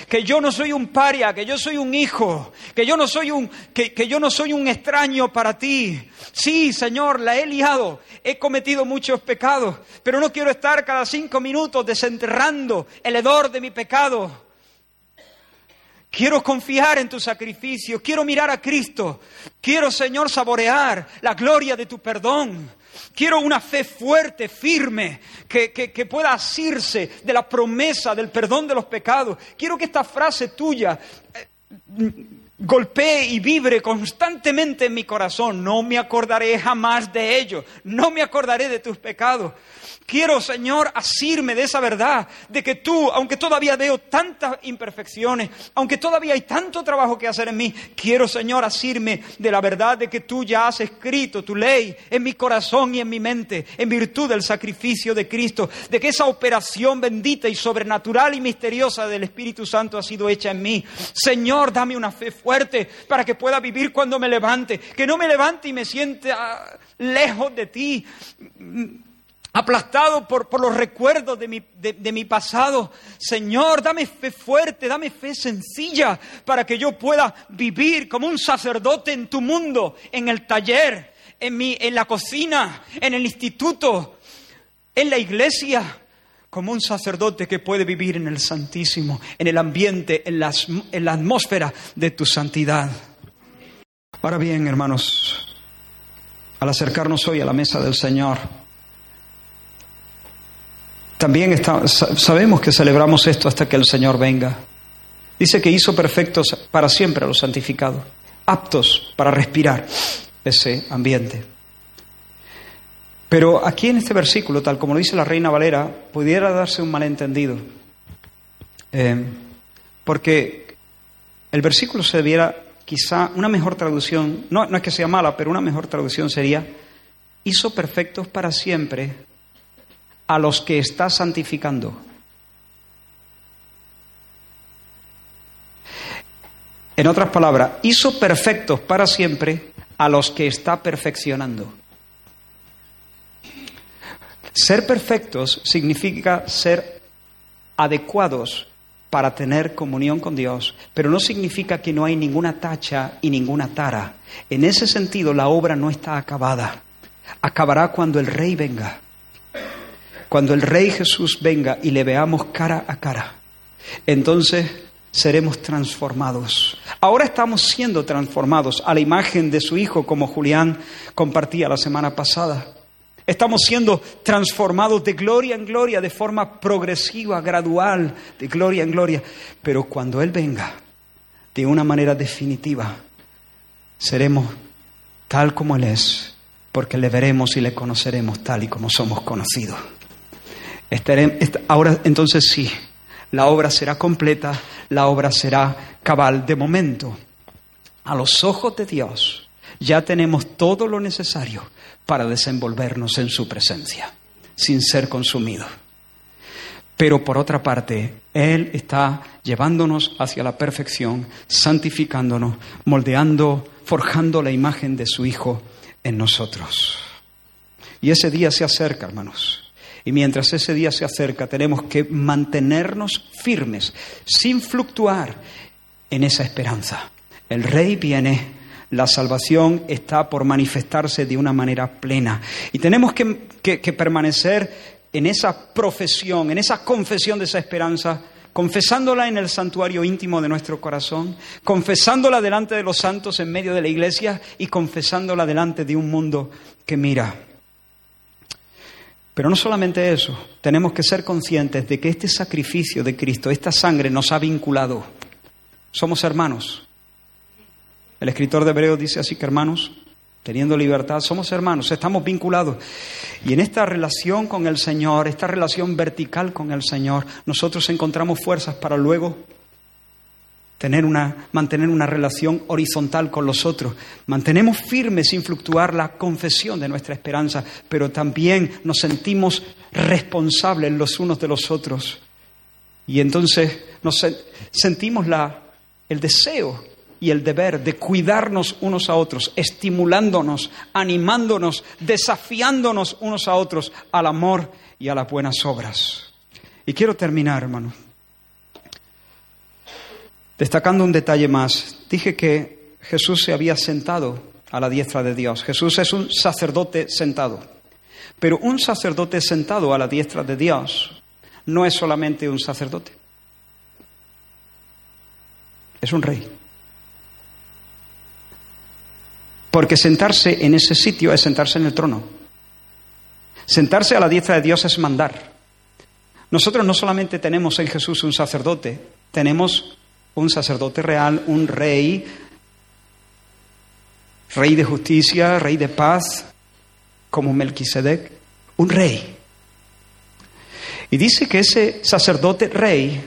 que yo no soy un paria, que yo soy un hijo, que yo no soy un, que, que yo no soy un extraño para ti. Sí, Señor, la he liado, he cometido muchos pecados, pero no quiero estar cada cinco minutos desenterrando el hedor de mi pecado. Quiero confiar en tu sacrificio, quiero mirar a Cristo, quiero, Señor, saborear la gloria de tu perdón. Quiero una fe fuerte, firme, que, que, pueda asirse de la promesa del perdón de los pecados. Quiero que esta frase tuya eh, golpee y vibre constantemente en mi corazón. No me acordaré jamás de ello. No me acordaré de tus pecados. Quiero, Señor, asirme de esa verdad, de que tú, aunque todavía veo tantas imperfecciones, aunque todavía hay tanto trabajo que hacer en mí, quiero, Señor, asirme de la verdad de que tú ya has escrito tu ley en mi corazón y en mi mente, en virtud del sacrificio de Cristo, de que esa operación bendita y sobrenatural y misteriosa del Espíritu Santo ha sido hecha en mí. Señor, dame una fe fuerte para que pueda vivir cuando me levante, que no me levante y me sienta lejos de ti aplastado por, los recuerdos de mi, de mi, pasado. Señor, dame fe fuerte, dame fe sencilla para que yo pueda vivir como un sacerdote en tu mundo, en el taller, en, mi, en la cocina, en el instituto, en la iglesia, como un sacerdote que puede vivir en el Santísimo, en el ambiente, en, en la atmósfera de tu santidad. Ahora bien, hermanos, al acercarnos hoy a la mesa del Señor, también sabemos que celebramos esto hasta que el Señor venga. Dice que hizo perfectos para siempre a los santificados, aptos para respirar ese ambiente. Pero aquí en este versículo, tal como lo dice la Reina Valera, pudiera darse un malentendido. Eh, porque el versículo se debiera, quizá, una mejor traducción, no, no es que sea mala, pero una mejor traducción sería, hizo perfectos para siempre a los que está santificando. En otras palabras, hizo perfectos para siempre a los que está perfeccionando. Ser perfectos significa ser adecuados para tener comunión con Dios, pero no significa que no hay ninguna tacha y ninguna tara. En ese sentido, la obra no está acabada. Acabará cuando el Rey venga. Cuando el Rey Jesús venga y le veamos cara a cara. Entonces seremos transformados. Ahora estamos siendo transformados a la imagen de su Hijo, como Julián compartía la semana pasada. Estamos siendo transformados de gloria en gloria, de forma progresiva, gradual, de gloria en gloria. Pero cuando Él venga, de una manera definitiva, seremos tal como Él es, porque le veremos y le conoceremos tal y como somos conocidos. Ahora entonces sí, la obra será completa, la obra será cabal. De momento, a los ojos de Dios, ya tenemos todo lo necesario para desenvolvernos en su presencia, sin ser consumidos. Pero por otra parte, Él está llevándonos hacia la perfección, santificándonos, moldeando, forjando la imagen de su Hijo en nosotros. Y ese día se acerca, hermanos. Y mientras ese día se acerca, tenemos que mantenernos firmes, sin fluctuar en esa esperanza. El Rey viene, la salvación está por manifestarse de una manera plena. Y tenemos que, permanecer en esa profesión, en esa confesión de esa esperanza, confesándola en el santuario íntimo de nuestro corazón, confesándola delante de los santos en medio de la iglesia y confesándola delante de un mundo que mira. Pero no solamente eso, tenemos que ser conscientes de que este sacrificio de Cristo, esta sangre nos ha vinculado. Somos hermanos, el escritor de Hebreos dice así que hermanos, teniendo libertad, somos hermanos, estamos vinculados. Y en esta relación con el Señor, esta relación vertical con el Señor, nosotros encontramos fuerzas para luego tener una, mantener una relación horizontal con los otros. Mantenemos firme sin fluctuar la confesión de nuestra esperanza, pero también nos sentimos responsables los unos de los otros. Y entonces nos sentimos la, el deseo y el deber de cuidarnos unos a otros, estimulándonos, animándonos, desafiándonos unos a otros al amor y a las buenas obras. Y quiero terminar, hermano, destacando un detalle más. Dije que Jesús se había sentado a la diestra de Dios. Jesús es un sacerdote sentado. Pero un sacerdote sentado a la diestra de Dios no es solamente un sacerdote. Es un rey. Porque sentarse en ese sitio es sentarse en el trono. Sentarse a la diestra de Dios es mandar. Nosotros no solamente tenemos en Jesús un sacerdote, tenemos un sacerdote real, un rey, rey de justicia, rey de paz, como Melquisedec, un rey. Y dice que ese sacerdote rey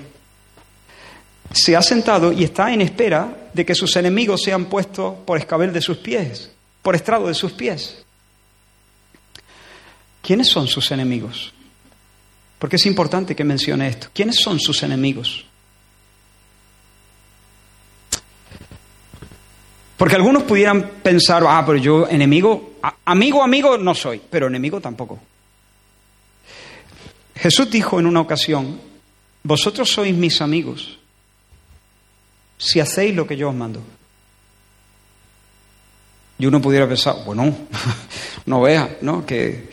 se ha sentado y está en espera de que sus enemigos sean puestos por escabel de sus pies, por estrado de sus pies. ¿Quiénes son sus enemigos? Porque es importante que mencione esto. ¿Quiénes son sus enemigos? Porque algunos pudieran pensar, ah, pero yo enemigo, amigo, amigo no soy, pero enemigo tampoco. Jesús dijo en una ocasión, vosotros sois mis amigos si hacéis lo que yo os mando. Y uno pudiera pensar, bueno, no vea, ¿no? Que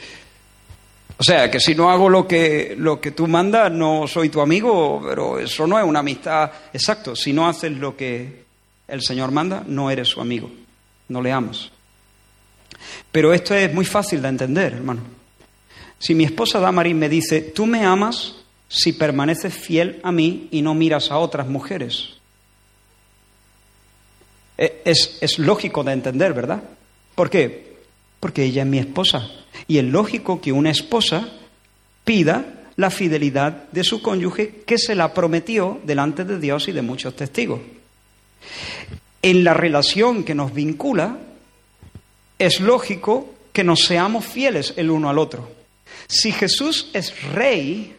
O sea, que si no hago lo que, lo que tú mandas, no soy tu amigo, pero eso no es una amistad. Exacto, si no haces lo que el Señor manda, no eres su amigo, no le amas. Pero esto es muy fácil de entender, hermano. Si mi esposa Damaris me dice, tú me amas si permaneces fiel a mí y no miras a otras mujeres. E, es, es lógico de entender, ¿verdad? ¿Por qué? Porque ella es mi esposa. Y es lógico que una esposa pida la fidelidad de su cónyuge que se la prometió delante de Dios y de muchos testigos. En la relación que nos vincula, es lógico que nos seamos fieles el uno al otro. Si Jesús es rey,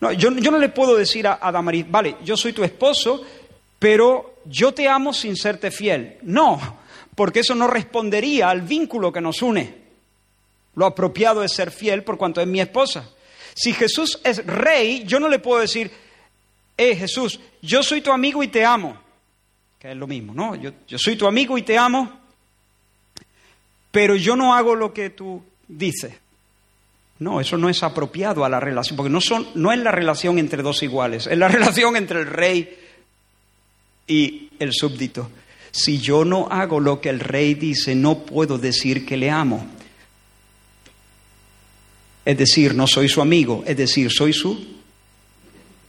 no, yo, no le puedo decir a, a Damaris, vale, yo soy tu esposo, pero yo te amo sin serte fiel. No, porque eso no respondería al vínculo que nos une. Lo apropiado es ser fiel por cuanto es mi esposa. Si Jesús es rey, yo no le puedo decir, eh Jesús, yo soy tu amigo y te amo. Que es lo mismo, ¿no? Yo, yo soy tu amigo y te amo, pero yo no hago lo que tú dices. No, eso no es apropiado a la relación, porque no, son, no es la relación entre dos iguales, es la relación entre el rey y el súbdito. Si yo no hago lo que el rey dice, no puedo decir que le amo. Es decir, no soy su amigo, es decir, soy su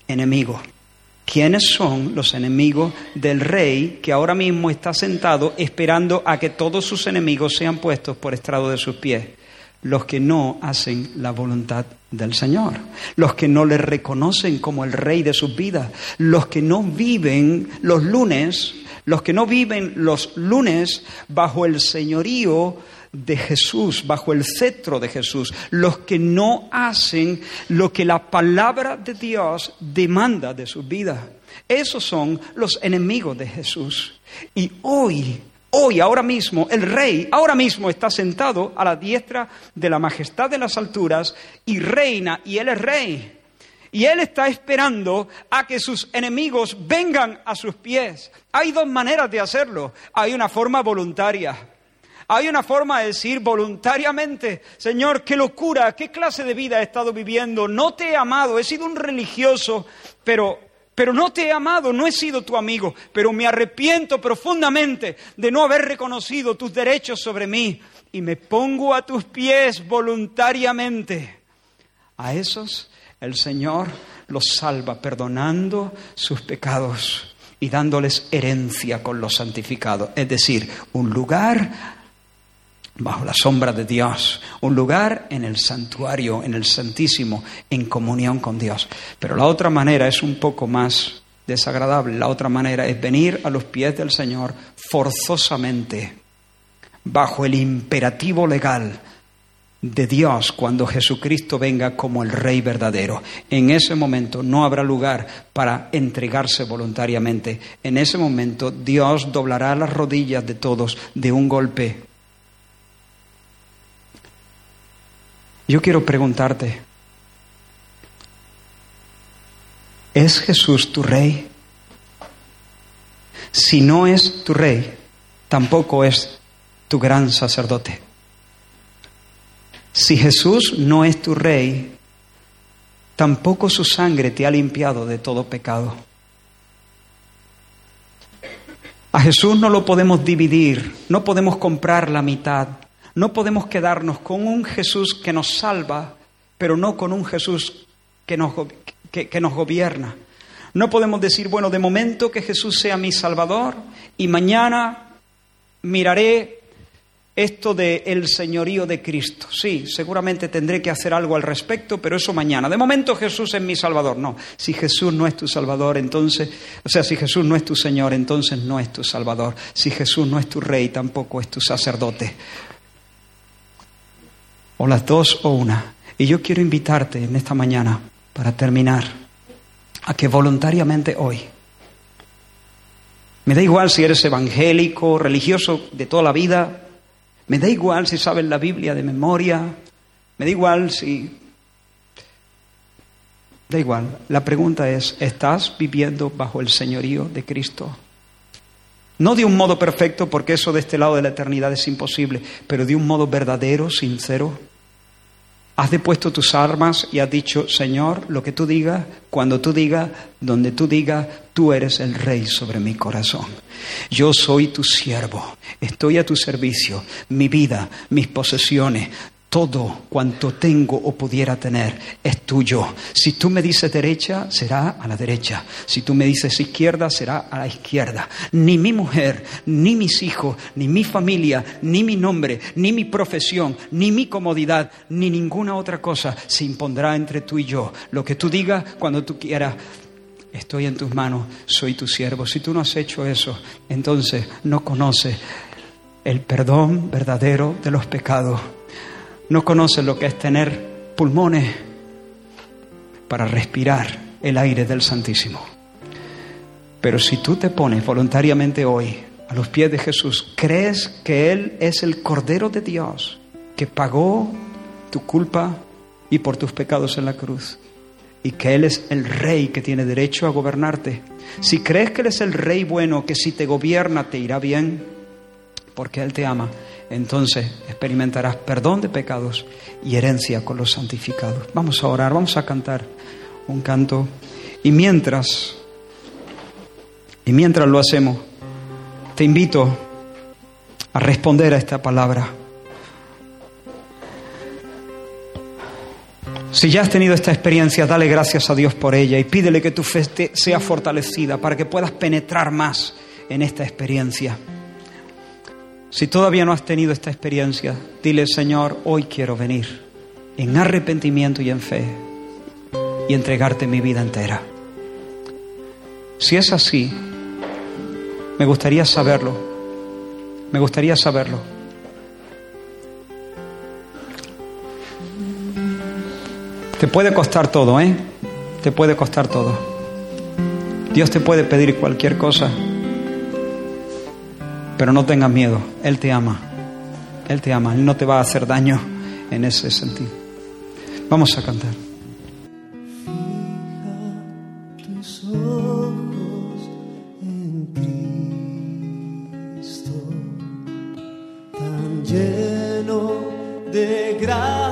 enemigo. ¿Quiénes son los enemigos del rey que ahora mismo está sentado esperando a que todos sus enemigos sean puestos por estrado de sus pies? Los que no hacen la voluntad del Señor, los que no le reconocen como el rey de sus vidas, los que no viven los lunes, los que no viven los lunes bajo el señorío de Jesús, bajo el cetro de Jesús, los que no hacen lo que la palabra de Dios demanda de su vida. Esos son los enemigos de Jesús. Y hoy, hoy, ahora mismo, el rey, ahora mismo está sentado a la diestra de la majestad de las alturas y reina, y él es rey. Y él está esperando a que sus enemigos vengan a sus pies. Hay dos maneras de hacerlo. Hay una forma voluntaria hay una forma de decir voluntariamente, Señor, qué locura, qué clase de vida he estado viviendo, no te he amado, he sido un religioso, pero, pero no te he amado, no he sido tu amigo, pero me arrepiento profundamente de no haber reconocido tus derechos sobre mí y me pongo a tus pies voluntariamente. A esos el Señor los salva perdonando sus pecados y dándoles herencia con los santificados, es decir, un lugar bajo la sombra de Dios, un lugar en el santuario, en el Santísimo, en comunión con Dios. Pero la otra manera es un poco más desagradable, la otra manera es venir a los pies del Señor forzosamente, bajo el imperativo legal de Dios cuando Jesucristo venga como el Rey verdadero. En ese momento no habrá lugar para entregarse voluntariamente. En ese momento Dios doblará las rodillas de todos de un golpe Yo quiero preguntarte, ¿es Jesús tu rey? Si no es tu rey, tampoco es tu gran sacerdote. Si Jesús no es tu rey, tampoco su sangre te ha limpiado de todo pecado. A Jesús no lo podemos dividir, no podemos comprar la mitad. No podemos quedarnos con un Jesús que nos salva, pero no con un Jesús que nos, que, nos gobierna. No podemos decir, bueno, de momento que Jesús sea mi Salvador y mañana miraré esto del el señorío de Cristo. Sí, seguramente tendré que hacer algo al respecto, pero eso mañana. De momento Jesús es mi Salvador. No, si Jesús no es tu Salvador, entonces, o sea, si Jesús no es tu Señor, entonces no es tu Salvador. Si Jesús no es tu Rey, tampoco es tu sacerdote o las dos o una. Y yo quiero invitarte en esta mañana, para terminar, a que voluntariamente hoy, me da igual si eres evangélico, religioso de toda la vida, me da igual si sabes la Biblia de memoria, me da igual si... Da igual, la pregunta es, ¿estás viviendo bajo el señorío de Cristo? No de un modo perfecto, porque eso de este lado de la eternidad es imposible, pero de un modo verdadero, sincero. Has depuesto tus armas y has dicho, Señor, lo que tú digas, cuando tú digas, donde tú digas, tú eres el rey sobre mi corazón. Yo soy tu siervo, estoy a tu servicio, mi vida, mis posesiones, todo cuanto tengo o pudiera tener es tuyo. Si tú me dices derecha, será a la derecha. Si tú me dices izquierda, será a la izquierda. Ni mi mujer, ni mis hijos, ni mi familia, ni mi nombre, ni mi profesión, ni mi comodidad, ni ninguna otra cosa se impondrá entre tú y yo. Lo que tú digas cuando tú quieras. Estoy en tus manos, soy tu siervo. Si tú no has hecho eso, entonces no conoces el perdón verdadero de los pecados no conoces lo que es tener pulmones para respirar el aire del Santísimo. Pero si tú te pones voluntariamente hoy a los pies de Jesús, crees que Él es el Cordero de Dios que pagó tu culpa y por tus pecados en la cruz, y que Él es el Rey que tiene derecho a gobernarte, si crees que Él es el Rey bueno, que si te gobierna te irá bien, porque Él te ama, entonces experimentarás perdón de pecados y herencia con los santificados. Vamos a orar, vamos a cantar un canto. Y mientras, y mientras lo hacemos, te invito a responder a esta palabra. Si ya has tenido esta experiencia, dale gracias a Dios por ella y pídele que tu fe sea fortalecida para que puedas penetrar más en esta experiencia. Si todavía no has tenido esta experiencia, dile, Señor, hoy quiero venir en arrepentimiento y en fe y entregarte mi vida entera. Si es así, me gustaría saberlo. Me gustaría saberlo. Te puede costar todo, ¿eh? Te puede costar todo. Dios te puede pedir cualquier cosa. Pero no tengas miedo, Él te ama. Él te ama, Él no te va a hacer daño en ese sentido. Vamos a cantar. la luz del glorioso